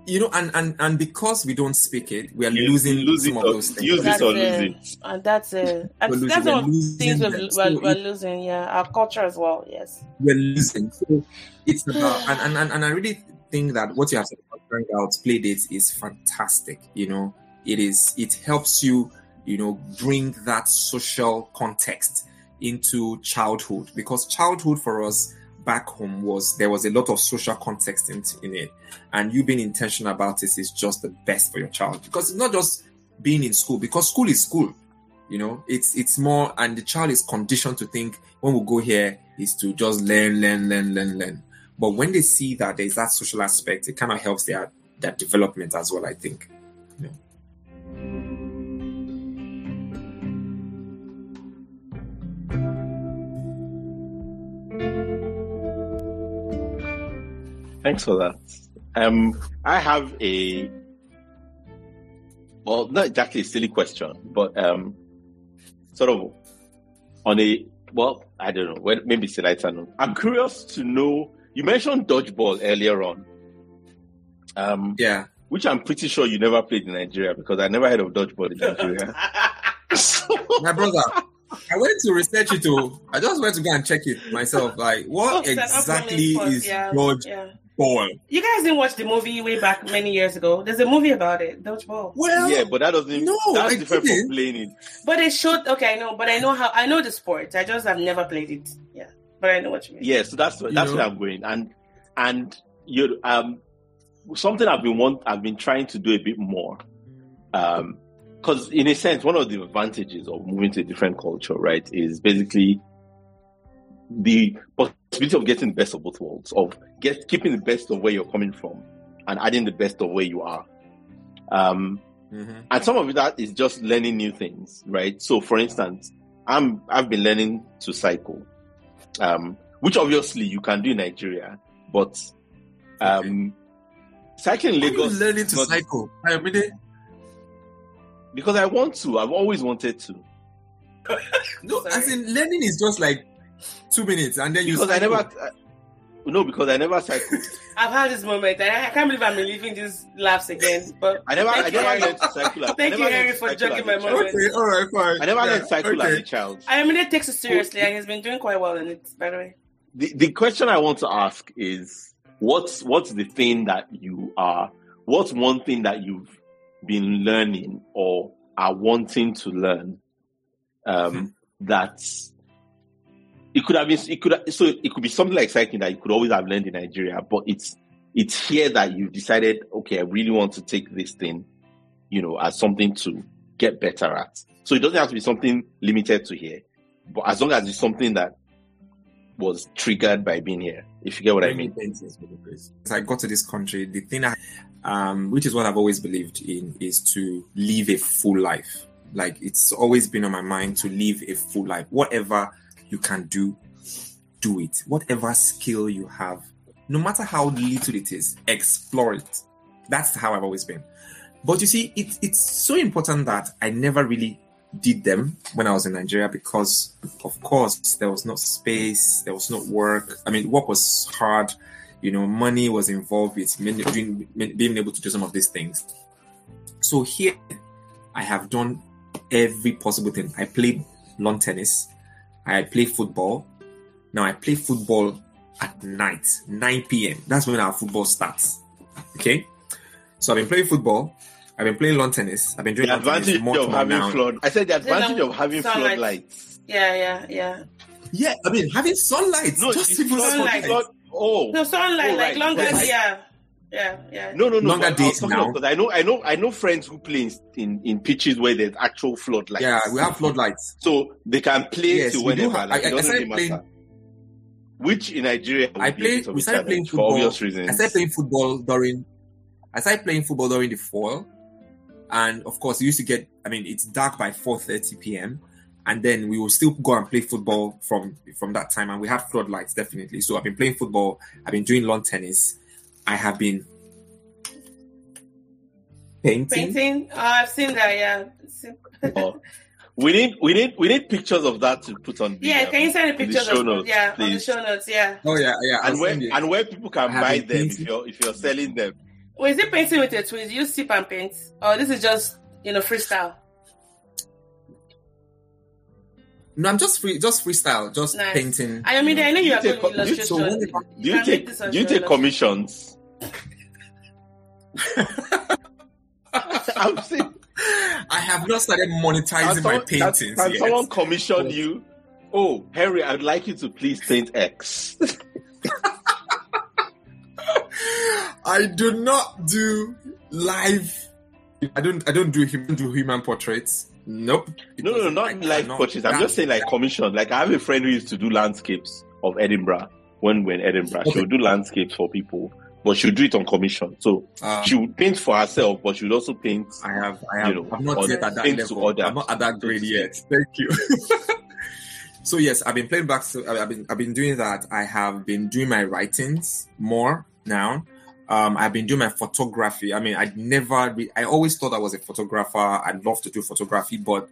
you know, and, and and because we don't speak it, we are you, losing, losing some of those things. Use it or lose it. And that's it. And we're that's one of the things we're, we're, we're, losing. Yeah, our culture as well. Yes, we're losing. So it's about, and, and and I really think that what you have said about trying out play dates is fantastic. You know, it is. It helps you, you know, bring that social context into childhood because childhood for us back home was there was a lot of social context in, in it and you being intentional about it is just the best for your child because it's not just being in school because school is school you know it's it's more and the child is conditioned to think when we go here is to just learn learn learn learn learn but when they see that there's that social aspect it kind of helps their their development as well i think Thanks for that. Um, I have a well, not exactly a silly question, but um, sort of on a well, I don't know, maybe it's a lighter note. I'm curious to know. You mentioned dodgeball earlier on. Um, yeah, which I'm pretty sure you never played in Nigeria because I never heard of dodgeball in Nigeria. My brother, I went to research it. Too. I just went to go and check it myself. Like, what exactly is yeah, dodge? Yeah. You guys didn't watch the movie way back many years ago. There's a movie about it, dodgeball. Well, yeah, but that doesn't. No, that's I different didn't. from playing it. But it should. Okay, I know, but I know how. I know the sport. I just have never played it. Yeah, but I know what you mean. Yeah, so that's that's where I'm going, and and you um something I've been want I've been trying to do a bit more. Um, because in a sense, one of the advantages of moving to a different culture, right, is basically the possibility of getting the best of both worlds, of get keeping the best of where you're coming from and adding the best of where you are. Um, mm-hmm. And some of that is just learning new things, right? So, for instance, I'm I've been learning to cycle, um, which obviously you can do in Nigeria, but um, cycling Lagos. learning to cycle? I mean, because I want to. I've always wanted to. no, as in learning is just like two minutes, and then you. Because cycle. I never. Uh, no, because I never cycled. I've had this moment. I, I can't believe I'm reliving these laughs again. But I never, I never learned to cycle. Thank you, Harry, for joking my moment. Okay, all right, fine. I never yeah, learned to cycle okay. as a child. I mean, it takes it seriously, and he's been doing quite well in it. By the way, the the question I want to ask is, what's what's the thing that you are? What's one thing that you've been learning or are wanting to learn? Um, hmm. It could have been it could so it could be something like cycling that you could always have learned in Nigeria, but it's it's here that you've decided, okay, I really want to take this thing, you know, as something to get better at. So it doesn't have to be something limited to here, but as long as it's something that was triggered by being here, if you get what I mean. As I got to this country, the thing I, um, which is what I've always believed in, is to live a full life. Like it's always been on my mind to live a full life, whatever you can do, do it. Whatever skill you have, no matter how little it is, explore it. That's how I've always been. But you see, it, it's so important that I never really did them when I was in Nigeria because, of course, there was no space, there was no work. I mean, work was hard. You know, money was involved with being, being able to do some of these things. So here, I have done every possible thing. I played lawn tennis. I play football. Now I play football at night, 9 p.m. That's when our football starts. Okay. So I've been playing football. I've been playing lawn tennis. I've been doing the advantage of having now. flood. I said the advantage of having floodlights. Yeah, yeah, yeah. Yeah, I mean having sunlight. No, just it's sunlight. Not, oh, no sunlight, oh, like right. longer. Right. Yeah. Yeah, yeah. No, no, no. Longer days now. Because I know, I know, I know friends who play in, in pitches where there's actual floodlights. Yeah, we have floodlights, so they can play yes, to whenever. Have, like, I, I started playing. Which in Nigeria, I played. We started playing football. For obvious reasons. I started playing football during. I started playing football during the fall, and of course, we used to get. I mean, it's dark by four thirty p.m and then we will still go and play football from from that time and we had floodlights definitely so i've been playing football i've been doing lawn tennis I have been painting. Painting? Oh, I've seen that, yeah. oh. We need we need we need pictures of that to put on. The, yeah, can you send um, the pictures? The show notes, yeah, please. on the show notes. Yeah. Oh yeah, yeah. And where and where people can buy them if you're if you're selling them. Well, is it painting with a twist? You sip and paint, or this is just you know freestyle? No, I'm just free, just freestyle, just nice. painting. I mean, I know you, you are good co- illustration. So do you, take do you take commissions? I'm saying, I have not started monetizing my paintings. Can, someone commission you? Oh, Harry, I'd like you to please paint X. I do not do live. I don't. I don't do human do human portraits. Nope. No, no, not live portraits. I'm just saying like commission. Like I have a friend who used to do landscapes of Edinburgh when we're in Edinburgh. Okay. She would do landscapes for people but she'll do it on commission. So um, she would paint for herself, but she would also paint. I have, I have, you know, I'm not yet at that level. I'm not at that grade yet. Thank you. so yes, I've been playing back. So I've been, I've been doing that. I have been doing my writings more now. Um, I've been doing my photography. I mean, I'd never, be, I always thought I was a photographer. I'd love to do photography, but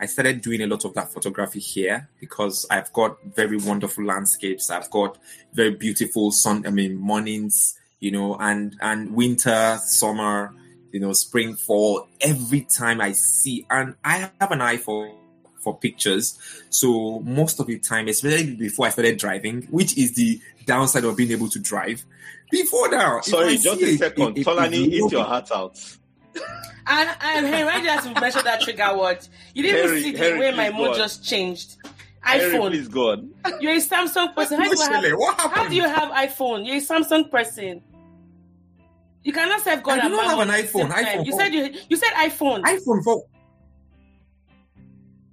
I started doing a lot of that photography here because I've got very wonderful landscapes. I've got very beautiful sun, I mean, mornings you know, and and winter, summer, you know, spring, fall. Every time I see, and I have an eye for for pictures. So most of the time, especially before I started driving, which is the downside of being able to drive. Before now, sorry, just a second, Tolani, eat your heart out. And and hey, why did you have to mention that trigger word? You didn't Harry, see the Harry, way my mood just changed. iPhone. is gone. You're a Samsung person. How do, you have, how do you have iPhone? You're a Samsung person. You cannot save God. I do not have an iPhone. iPhone. You said you you said iPhone. iPhone for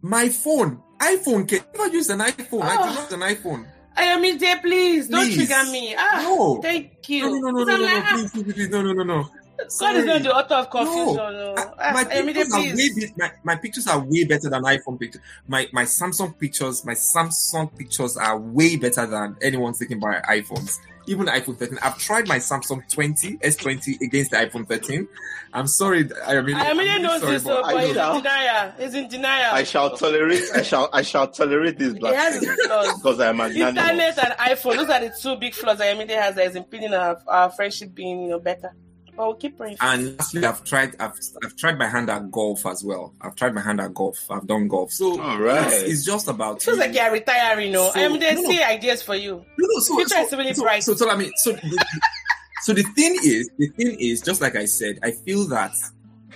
my phone. iPhone. Can you never use an iPhone? Oh. I do not use an iPhone. I mean, ah. there, please don't trigger me. Ah, no. Thank you. No, no, no, no, no, no, ah. please, please, please, no, no, no, no. God is not the author of confusion. No. no. I, ah, my, I, pictures are way my, my pictures are way better than iPhone pictures. My my Samsung pictures, my Samsung pictures are way better than anyone taken by iPhones even the iPhone 13. I've tried my Samsung 20 S20 against the iPhone 13. I'm sorry. I mean, I mean, knows sorry, this, but but he's in denial. He's in denial. I shall tolerate. I shall. I shall tolerate this blasphemy because I am magnanimous. Internet and iPhone. Those are the two big flaws that Emily has that is impeding our, our friendship being, you know, better. But we'll keep praying. And lastly, I've tried. I've I've tried my hand at golf as well. I've tried my hand at golf. I've done golf. So all right, it's, it's just about. It feels like you're retiring. No, so, I mean, they no, see no. ideas for you. No, no. So, future so, is really so, bright. So, so I mean, so. The, so the thing is, the thing is, just like I said, I feel that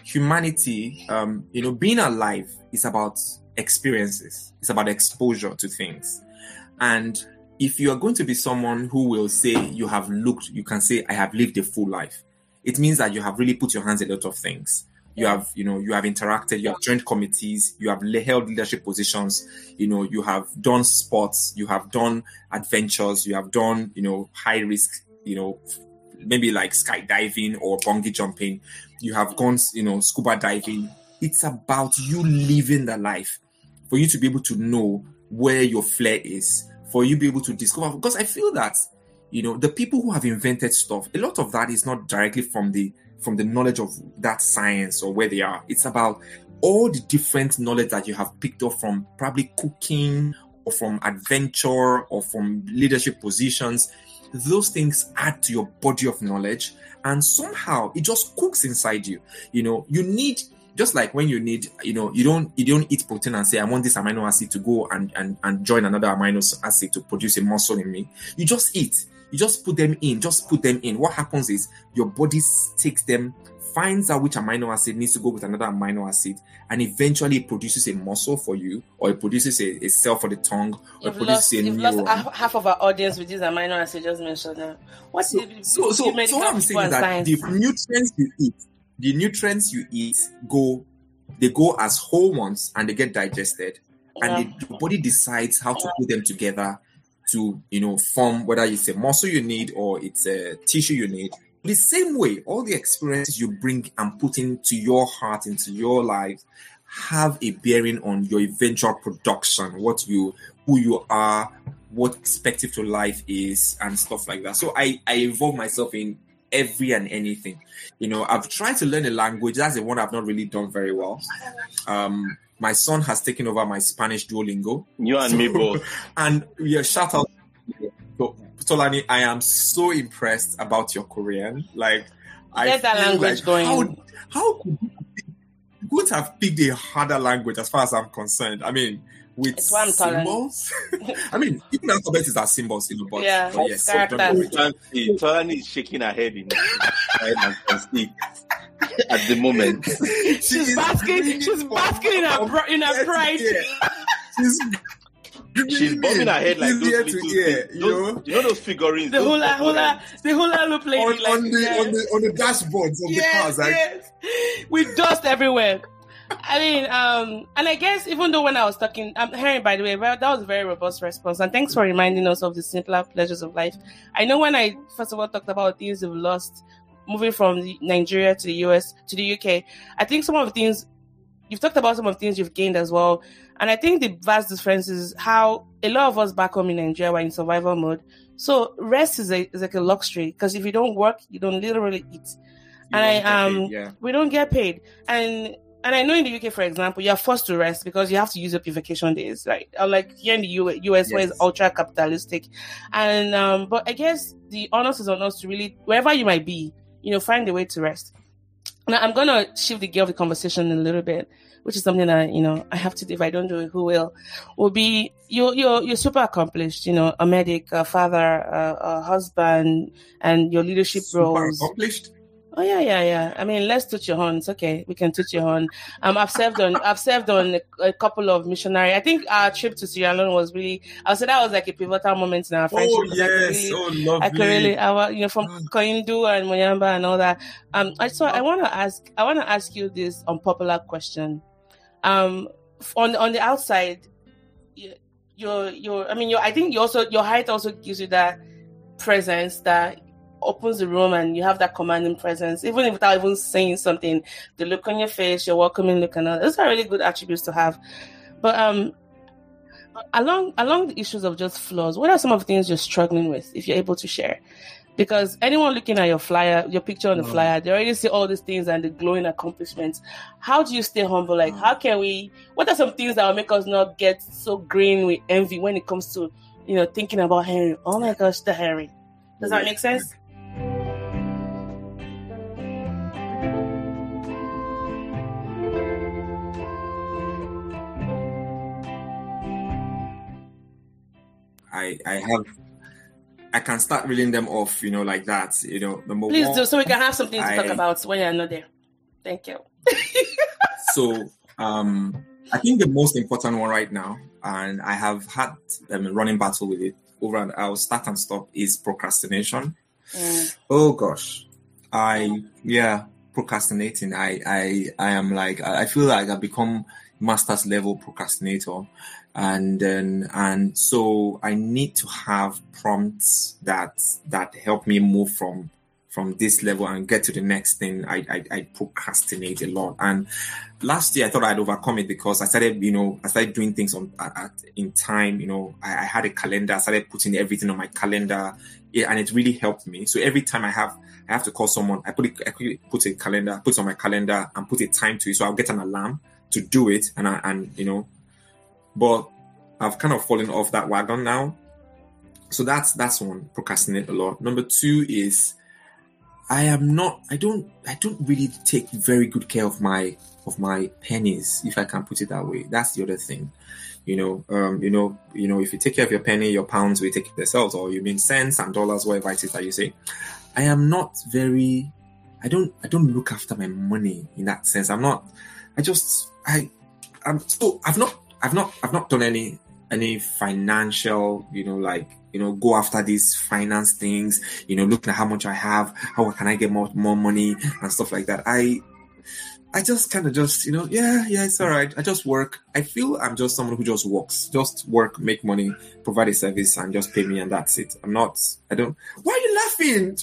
humanity, um, you know, being alive is about experiences. It's about exposure to things, and if you are going to be someone who will say you have looked, you can say I have lived a full life it means that you have really put your hands in a lot of things. You have, you know, you have interacted, you have joined committees, you have held leadership positions, you know, you have done sports, you have done adventures, you have done, you know, high risk, you know, maybe like skydiving or bungee jumping. You have gone, you know, scuba diving. It's about you living the life for you to be able to know where your flair is, for you to be able to discover. Because I feel that you know the people who have invented stuff a lot of that is not directly from the from the knowledge of that science or where they are it's about all the different knowledge that you have picked up from probably cooking or from adventure or from leadership positions those things add to your body of knowledge and somehow it just cooks inside you you know you need just like when you need, you know, you don't you don't eat protein and say, I want this amino acid to go and, and, and join another amino acid to produce a muscle in me. You just eat. You just put them in, just put them in. What happens is your body takes them, finds out which amino acid needs to go with another amino acid, and eventually it produces a muscle for you, or it produces a, a cell for the tongue, or you've it produces lost, a neuron. lost half of our audience with these amino acid just mentioned. Now. What so, so, so, so what I'm saying is that science? the nutrients you eat, the nutrients you eat go, they go as whole ones and they get digested, yeah. and the, the body decides how to put them together to you know form whether it's a muscle you need or it's a tissue you need. The same way all the experiences you bring and put into your heart into your life have a bearing on your eventual production what you who you are what perspective to life is and stuff like that. So i i involve myself in every and anything. You know i've tried to learn a language. That's the one i've not really done very well. Um my son has taken over my Spanish Duolingo. You and so, me both. And we yeah, shout out. So, Tolani, I am so impressed about your Korean. Like, I that language like, going. How, how could you could have picked a harder language as far as I'm concerned? I mean, with symbols. I mean, even alphabet is as symbols, you know, but, yeah, but yes, so Tolani is shaking her head in and speak at the moment. she's basking. She's basking in her in her pride. She's She's bobbing her head like those little, to ear, you know? you know those figurines. The hula hula, the hula loop lady, on, like, on the on the on the dashboards of yes, the cars, like, yes. with dust everywhere. I mean, um, and I guess even though when I was talking, I'm um, hearing by the way, that was a very robust response, and thanks for reminding us of the simpler pleasures of life. I know when I first of all talked about things we've lost, moving from Nigeria to the US to the UK, I think some of the things you've talked about some of the things you've gained as well. And I think the vast difference is how a lot of us back home in Nigeria were in survival mode. So rest is, a, is like a luxury because if you don't work, you don't literally eat. You and I um paid, yeah. we don't get paid. And and I know in the UK, for example, you're forced to rest because you have to use up your vacation days, right? Like here in the US, yes. where it's ultra capitalistic. And um, but I guess the onus is on us to really wherever you might be, you know, find a way to rest. Now I'm gonna shift the gear of the conversation a little bit, which is something that you know I have to do. If I don't do it, who will? Will be you're you're you're super accomplished. You know, a medic, a father, a, a husband, and your leadership super roles. Accomplished. Oh yeah, yeah, yeah. I mean, let's touch your horn. It's okay. We can touch your horn. Um, I've served on, I've served on a, a, couple of missionary. I think our trip to Sierra Leone was really. I would say that was like a pivotal moment in our friendship. Oh yes, I really, oh lovely. I could really, I, you know, from Koindu and Moyamba and all that. Um, I so I want to ask, I want to ask you this unpopular question. Um, on on the outside, your your, I mean, your, I think you also your height also gives you that presence that opens the room and you have that commanding presence, even without even saying something. The look on your face, your welcoming look, and all those are really good attributes to have. But um, along along the issues of just flaws, what are some of the things you're struggling with, if you're able to share? Because anyone looking at your flyer, your picture on the mm. flyer, they already see all these things and the glowing accomplishments. How do you stay humble? Like, mm. how can we? What are some things that will make us not get so green with envy when it comes to, you know, thinking about Henry? Oh my gosh, the Henry. Does that make sense? I I have I can start reeling them off, you know, like that. You know, number Please one, do so we can have something to talk about when you're not there. Thank you. so um I think the most important one right now, and I have had um, a running battle with it over and I'll start and stop is procrastination. Mm. Oh gosh. I yeah, procrastinating. I I I am like I feel like I've become master's level procrastinator and then and so i need to have prompts that that help me move from from this level and get to the next thing. I i, I procrastinate a lot. And last year i thought i'd overcome it because i started you know i started doing things on at, in time you know. I, I, had a calendar i started putting everything on my calendar. Yeah, and it really helped me. So every time i have i have to call someone i put it i put a calendar put it on my calendar and put a time to it. So i'll get an alarm to do it and I, and you know but I've kind of fallen off that wagon now. So that's that's one procrastinate a lot. Number two is I am not I don't I don't really take very good care of my of my pennies, if I can put it that way. That's the other thing. You know, um, you know, you know, if you take care of your penny, your pounds will take themselves, or you mean cents and dollars, whatever it is that you say. I am not very I don't I don't look after my money in that sense. I'm not I just I I'm so I've not I've not I've not done any any financial, you know, like you know, go after these finance things, you know, looking at how much I have, how can I get more more money and stuff like that. I I just kind of just, you know, yeah, yeah, it's all right. I just work. I feel I'm just someone who just works, just work, make money, provide a service, and just pay me, and that's it. I'm not, I don't, why are you laughing?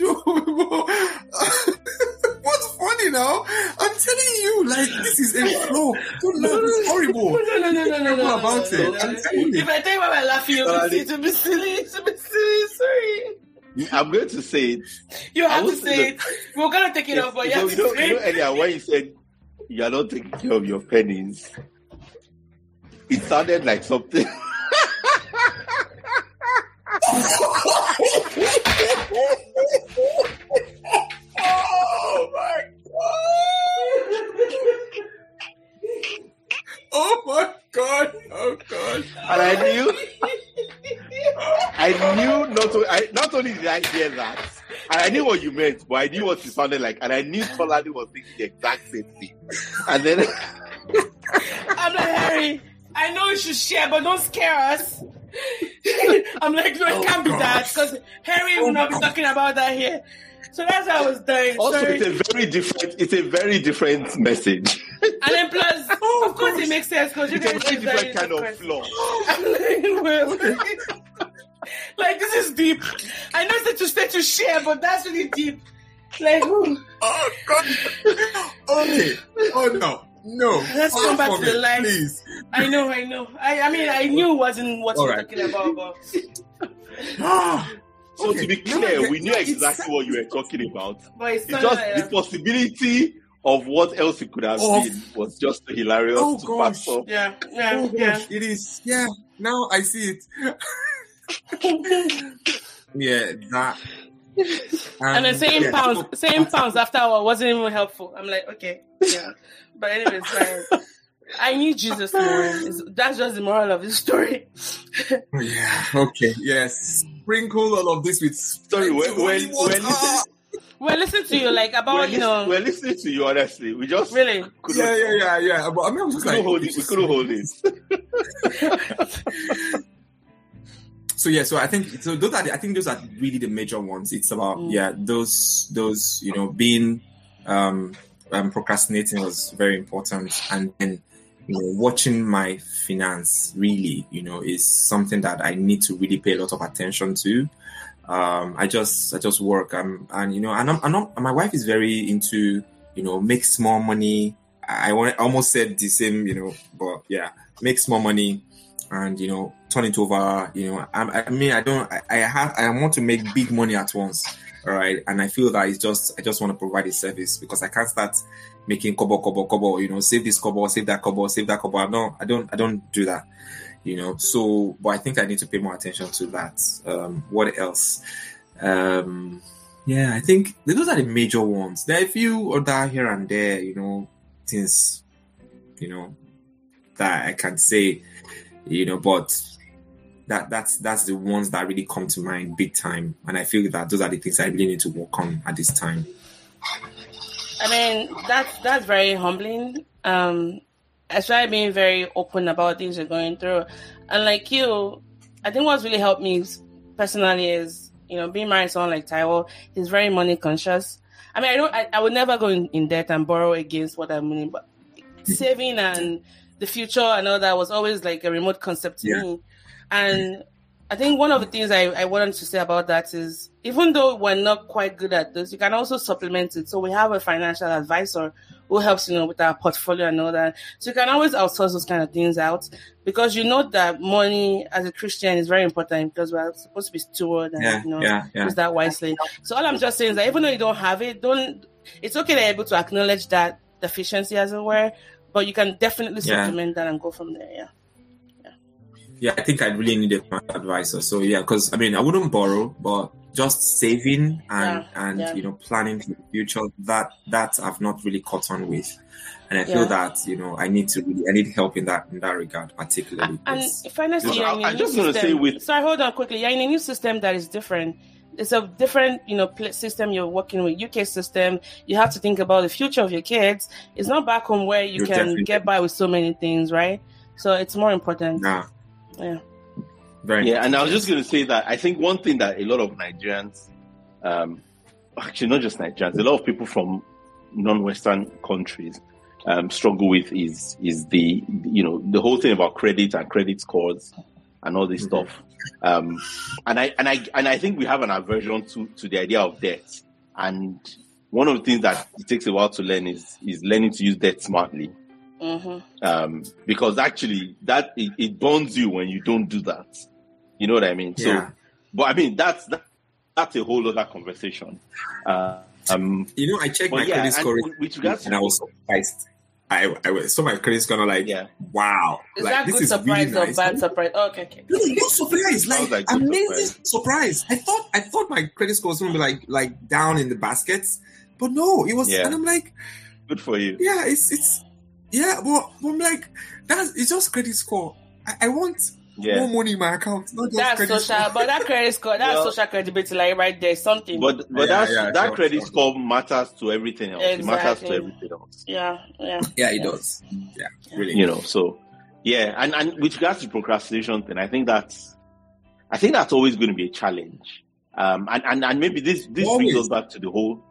What's funny now? I'm telling you, like, this is a flow. Don't laugh, it's horrible. No, no, no, no, no, no. about it. I'm telling you. If I tell you why I'm laughing, you'll be, to be silly, to be silly, sorry. I'm going to say it. You have to say it. We're gonna take it off, but you, have to say. You know, earlier when you said you are not taking care of your pennies. it sounded like something. oh my god! Oh my god! Oh god! And I knew, I knew not. To, I, not only did I hear that, and I knew what you meant, but I knew what it sounded like, and I knew Tolani was thinking the exact same thing. And then I'm like Harry. I know you should share, but don't scare us. I'm like, no, oh it oh, can't be that because Harry will not be talking about that here. So that's how I was dying. Also, Sorry. it's a very different. It's a very different message. And then plus, oh, of course, it makes sense because you it's a very different kind of flow. like, well, like this is deep. I know it's to stay to share, but that's really deep. Like, oh god. Okay. Oh no. No. Let's come back to the line. Please. I know, I know. I, I mean, I knew it wasn't what you were right. talking about, but. Ah. So to be clear, we knew exactly what you were talking about. But it's, it's just the possibility of what else it could have oh. been was just hilarious oh, to gosh. pass off. Yeah, yeah, oh, yeah. Gosh. It is. Yeah. Now I see it. yeah, that. And, and then saying yeah, pounds, saying pounds after all wasn't even helpful. I'm like, okay, yeah. But anyways, like, I need Jesus more. That's just the moral of the story. yeah. Okay. Yes. Sprinkle all of this with. Sorry. When when, when we're listening to you, like about we're you know. We're listening to you honestly. We just really. Yeah, yeah, yeah, yeah. But I mean, I was just we like, hold it. We couldn't hold it. so yeah, so I think so. Those are the, I think those are really the major ones. It's about mm. yeah, those those you know being um um, procrastinating was very important, and then you know watching my finance really you know is something that I need to really pay a lot of attention to. Um, I just I just work um, and you know and I'm, I'm not, my wife is very into you know make small money. I, I almost said the same you know, but yeah, make small money and you know turn it over. You know I, I mean I don't I, I have I want to make big money at once all right and i feel that it's just i just want to provide a service because i can't start making kobo kobo kobo you know save this kobo save that kobo save that kobo. No i don't i don't do that you know. So but i think i need to pay more attention to that. Um what else? Um yeah i think those are the major ones. There are a few other here and there you know things you know that i can say you know but that that's that's the ones that really come to mind big time. And i feel that those are the things i really need to work on at this time i mean that's that's very humbling. Um especially being very open about things you're going through. And like you i think what's really helped me personally is you know being married to someone like Taiwo, he's very money conscious. I mean i don't i, I would never go in, in debt and borrow against what i'm winning but saving and the future and all that was always like a remote concept to yeah. me. And I think one of the things I, I wanted to say about that is even though we're not quite good at this, you can also supplement it. So we have a financial advisor who helps, you know, with our portfolio and all that. So you can always outsource those kind of things out because you know that money as a Christian is very important because we're supposed to be steward and, yeah, you know, yeah, yeah. use that wisely. So all I'm just saying is that even though you don't have it, don't, it's okay that you're able to acknowledge that deficiency as it were, but you can definitely supplement that and go from there. Yeah yeah, I think I really need a financial advisor. So yeah, because I mean, I wouldn't borrow, but just saving and yeah, and yeah. you know planning for the future that that I've not really caught on with, and I feel yeah. that you know I need to really I need help in that in that regard, particularly. And finally, you're in a new system. With... Sorry, hold on quickly. You're in a new system that is different. It's a different, you know, system you're working with. UK system. You have to think about the future of your kids. It's not back home where you you're can definitely... get by with so many things, right? So it's more important. Yeah. Yeah. Very yeah, and I was just going to say that I think one thing that a lot of Nigerians, um, actually not just Nigerians, a lot of people from non-Western countries um, struggle with is is the you know the whole thing about credit and credit scores and all this mm-hmm. stuff. Um, and I and I and I think we have an aversion to to the idea of debt. And one of the things that it takes a while to learn is is learning to use debt smartly. Mm-hmm. Um, because actually, that it, it, burns you when you don't do that. You know what I mean? Yeah. So, but I mean that's that, that's a whole other conversation. Uh, um, you know, I checked my yeah, credit score, with regards and I was surprised. I, I saw my credit score like, yeah. wow. Is like, that good surprise really or nice. bad surprise? Oh, okay, okay. No, good surprise. Like, like amazing surprise. surprise. I thought I thought my credit score was gonna be like like down in the baskets, but no, it was. Yeah. And I'm like, good for you. Yeah, it's it's yeah, but, but I'm like that's it's just credit score. I, I want yeah. more money in my account. Not just that's social, score. but that credit score, that's well, social credibility, like right there, something. But but yeah, that's, yeah, that sure, credit sure. score matters to everything else. Exactly. It matters to everything else. Yeah, yeah, yeah, it does. Yeah, really. You know, so yeah, and and with regards to procrastination thing, I think that's, I think that's always going to be a challenge. Um, and and and maybe this this always. brings us back to the whole,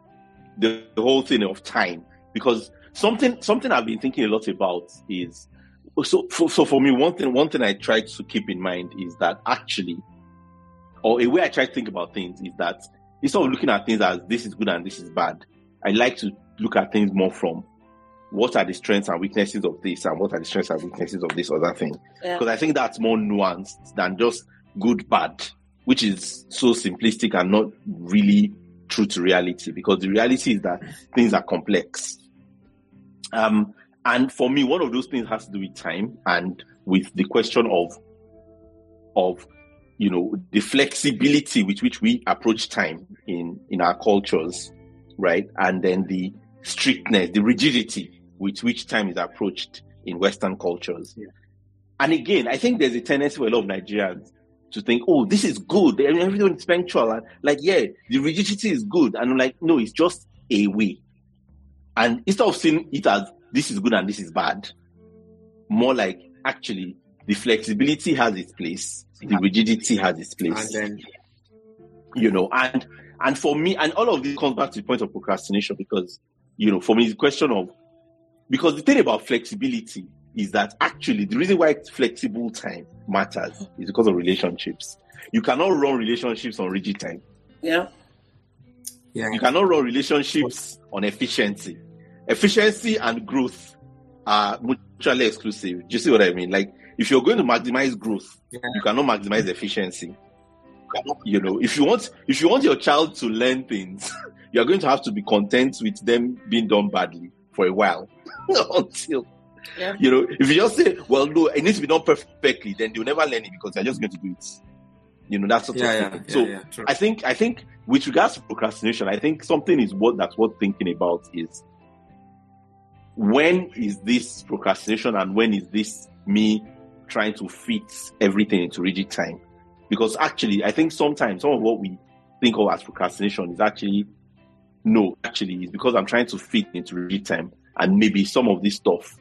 the, the whole thing of time because something something I've been thinking a lot about is so for, so for me one thing one thing i try to keep in mind is that actually or a way i try to think about things is that instead of looking at things as this is good and this is bad i like to look at things more from what are the strengths and weaknesses of this and what are the strengths and weaknesses of this other thing. Because yeah. i think that's more nuanced than just good bad which is so simplistic and not really true to reality. Because the reality is that things are complex um and for me, one of those things has to do with time and with the question of of you know the flexibility with which we approach time in in our cultures, right? And then the strictness, the rigidity with which time is approached in Western cultures. Yeah. And again, I think there's a tendency for a lot of Nigerians to think, oh, this is good. Everything is punctual. And like, yeah, the rigidity is good. And I'm like, no, it's just a way. And instead of seeing it as this is good and this is bad. More like actually the flexibility has its place, the rigidity has its place. And then, you know, and and for me, and all of this comes back to the point of procrastination because, you know, for me, it's a question of because the thing about flexibility is that actually the reason why flexible time matters is because of relationships. You cannot run relationships on rigid time. Yeah. Yeah. You cannot run relationships on efficiency efficiency and growth are mutually exclusive. Do you see what I mean? Like, if you're going to maximize growth, yeah. you cannot maximize efficiency. You know, if you want, if you want your child to learn things, you're going to have to be content with them being done badly for a while until. Yeah. You know, if you just say, "Well, no, it needs to be done perfectly," then you'll never learn it because you're just going to do it. You know, that's sort yeah, of thing. Yeah, so I think, I think, with regards to procrastination, I think something is what that's worth thinking about is when is this procrastination and when is this me trying to fit everything into rigid time? Because actually, I think sometimes some of what we think of as procrastination is actually no, actually, it's because I'm trying to fit into rigid time, and maybe some of this stuff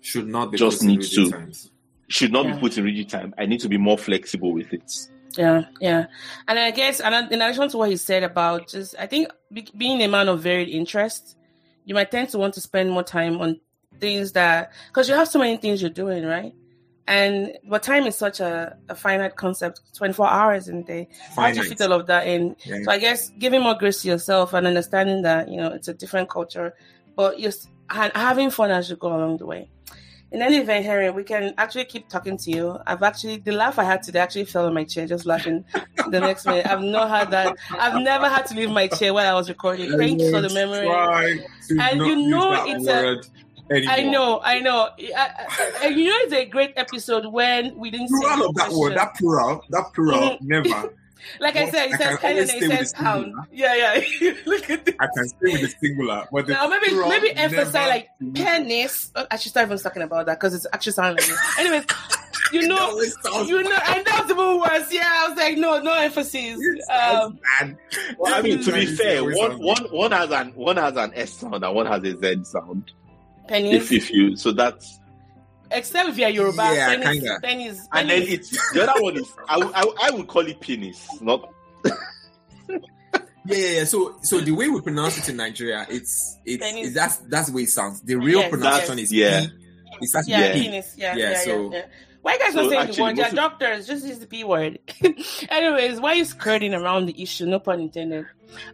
should not be just need to times. should not yeah. be put in rigid time. I need to be more flexible with it. Yeah, yeah, and I guess, and in addition to what he said about just, I think being a man of varied interests you might tend to want to spend more time on things that because you have so many things you're doing, right? And but time is such a, a finite concept, 24 hours in a day. How do you fit all of that in? Yeah. So I guess giving more grace to yourself and understanding that, you know, it's a different culture, but just having fun as you go along the way. In any event, Henry, we can actually keep talking to you. I've actually the laugh I had today actually fell on my chair just laughing the next minute. I've not had that. I've never had to leave my chair while I was recording. Thank you for the memory. And you know it's a Anymore. I know, I know. You know, it's a great episode when we didn't plural say of that word, that plural, that plural, mm-hmm. never. Like I said, it says pen and it says pound. Yeah, yeah. Look at this. I can stay with the singular, but the now maybe maybe emphasize like penis. Oh, I should start even talking about that because it's actually sounding like it. Anyways. You know, you know, and that's the worse. Yeah, I was like, no, no emphasis. Um, well, I mean, to be fair, one, one, one has an one has an S sound and one has a Z sound. Penis. If, if you so that's except if you're Yoruba. Yeah, penis, kinda. Penis, and then it's the other one is I, I, I would call it penis, not. yeah, yeah, yeah. So, so the way we pronounce it in Nigeria, it's it's, it's that's that's the way it sounds. The real yes, pronunciation is yeah. P. It's actually yeah, P. penis. Yeah, yeah. yeah so. Yeah, why you guys so not saying the word? You're doctors. Just use the P word. Anyways, why are you skirting around the issue? No pun intended.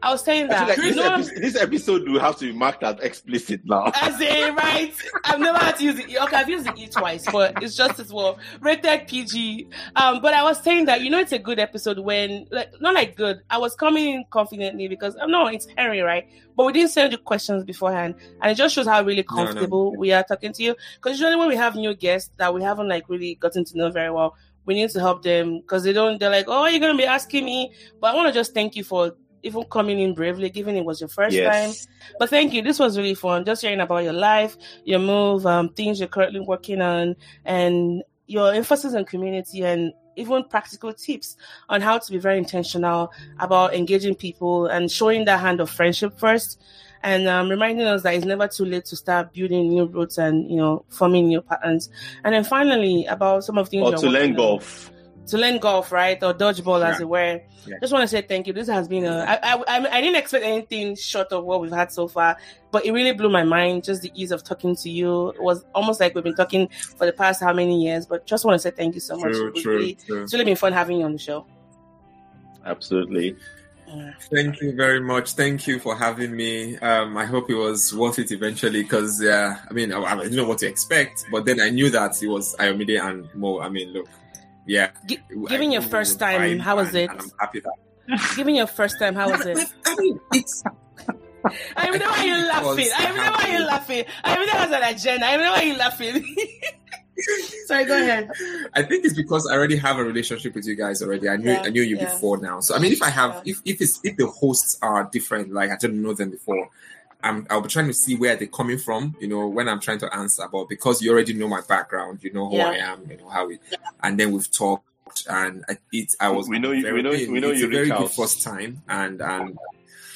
I was saying that like this, episode, this, episode will have to be marked as explicit now. I say, right, I've never had to use it. Okay, I've used it twice, but it's just as well rated PG. Um, but I was saying that you know it's a good episode when like not like good. I was coming in confidently because oh, no, it's Henry, right? But we didn't send you questions beforehand, and it just shows how really comfortable no, no. we are talking to you. Because usually when we have new guests that we haven't like really gotten to know very well, we need to help them because they don't. They're like, "Oh, you're gonna be asking me," but I want to just thank you for even coming in bravely, given it was your first yes. time. But thank you. This was really fun. Just hearing about your life, your move, um, things you're currently working on, and your emphasis on community and even practical tips on how to be very intentional about engaging people and showing that hand of friendship first and um, reminding us that it's never too late to start building new roots and you know forming new patterns and then finally about some of the things or to learn golf to learn golf, right, or dodgeball, yeah. as it were. Yeah. Just want to say thank you. This has been a. I, I I didn't expect anything short of what we've had so far, but it really blew my mind. Just the ease of talking to you it was almost like we've been talking for the past how many years. But just want to say thank you so much. True, true, really, true. It's really been fun having you on the show. Absolutely. Thank you very much. Thank you for having me. Um, I hope it was worth it eventually because, yeah, I mean, I, I, didn't know what to expect, but then I knew that it was Ayomide and Mo. I mean, look, yeah. G- given your first time, how was it? I'm happy that. Given your first time, how was it? I mean, it's. I even know why you're laughing. I even know why you're laughing. I even that has an agenda. I even know why you're laughing. Sorry, go ahead. I think it's because I already have a relationship with you guys already. I knew yeah, I knew you yeah. before now. So I mean, if I have, yeah. if if it's if the hosts are different, like I didn't know them before, I'm, I'll be trying to see where they're coming from, you know, when I'm trying to answer. But because you already know my background, you know who yeah. I am, you know how we, and then we've talked, and it, I was. We know you. Very, we know. We know you. a very out. good first time, and and.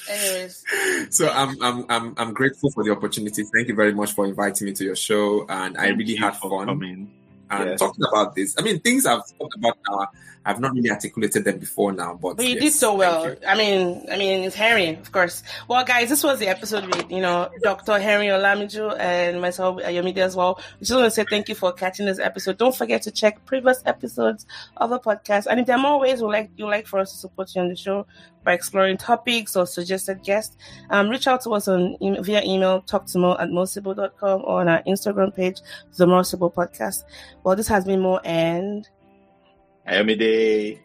Anyways. So I'm, I'm I'm I'm grateful for the opportunity. Thank you very much for inviting me to your show, and Thank I really had fun. Coming. And yes. talking about this, I mean, things I've talked about now I've not really articulated them before now, but, but you yes, did so well. I mean, I mean, it's Henry, of course. Well, guys, this was the episode with you know Dr. Henry Olamiju and myself, Ayomide as well. We just want to say thank you for catching this episode. Don't forget to check previous episodes of the podcast, and if there are more ways you like you like for us to support you on the show by exploring topics or suggested guests, um, reach out to us on via email, talk to more at mosible.com or on our Instagram page, the More Sibyl Podcast. Well, this has been more and Ayomide.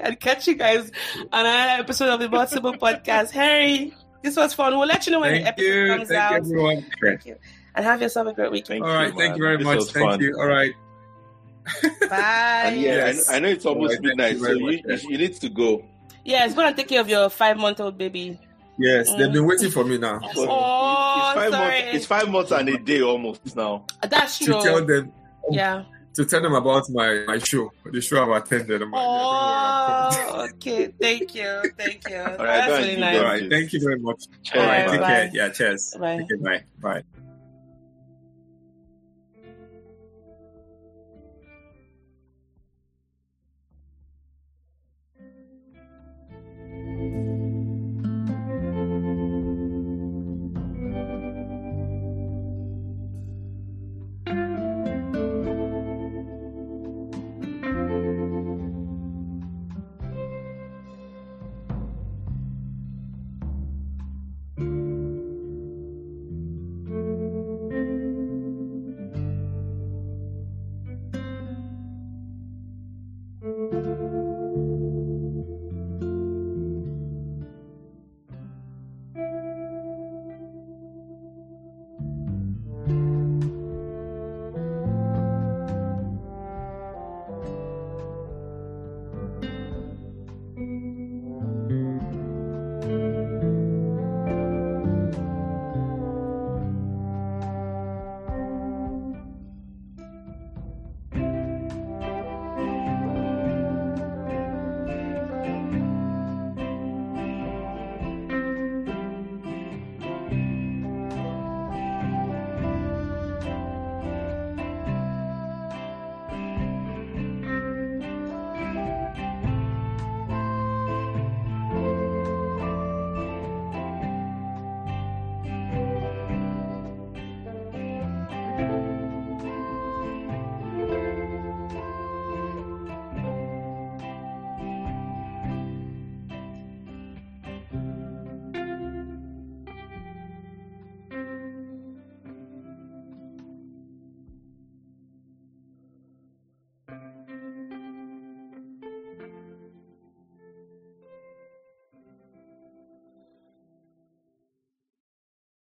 and catch you guys on another episode of the Possible Podcast. Harry, this was fun. We'll let you know when thank the episode you. comes thank out. You, everyone. Thank you. And have yourself a great week. weekend. All right. Thank you very this much. Thank fun. you. All right. Bye. And yeah, yes. I, know, I, know it's almost right, midnight, you so you, you, need to go. Yeah, it's going to take care of your five month old baby. Yes, mm. they've been waiting for me now. Oh, it's, five sorry. Months, it's five months and a day almost now. That's true. To tell them. Yeah to tell them about my, my show, the show I've attended. oh, okay. Thank you. Thank you. All right, That's really nice. All right. Thank you very much. Cheers. All right. Take bye. care. Yeah. Cheers. Bye. Okay, bye. Bye.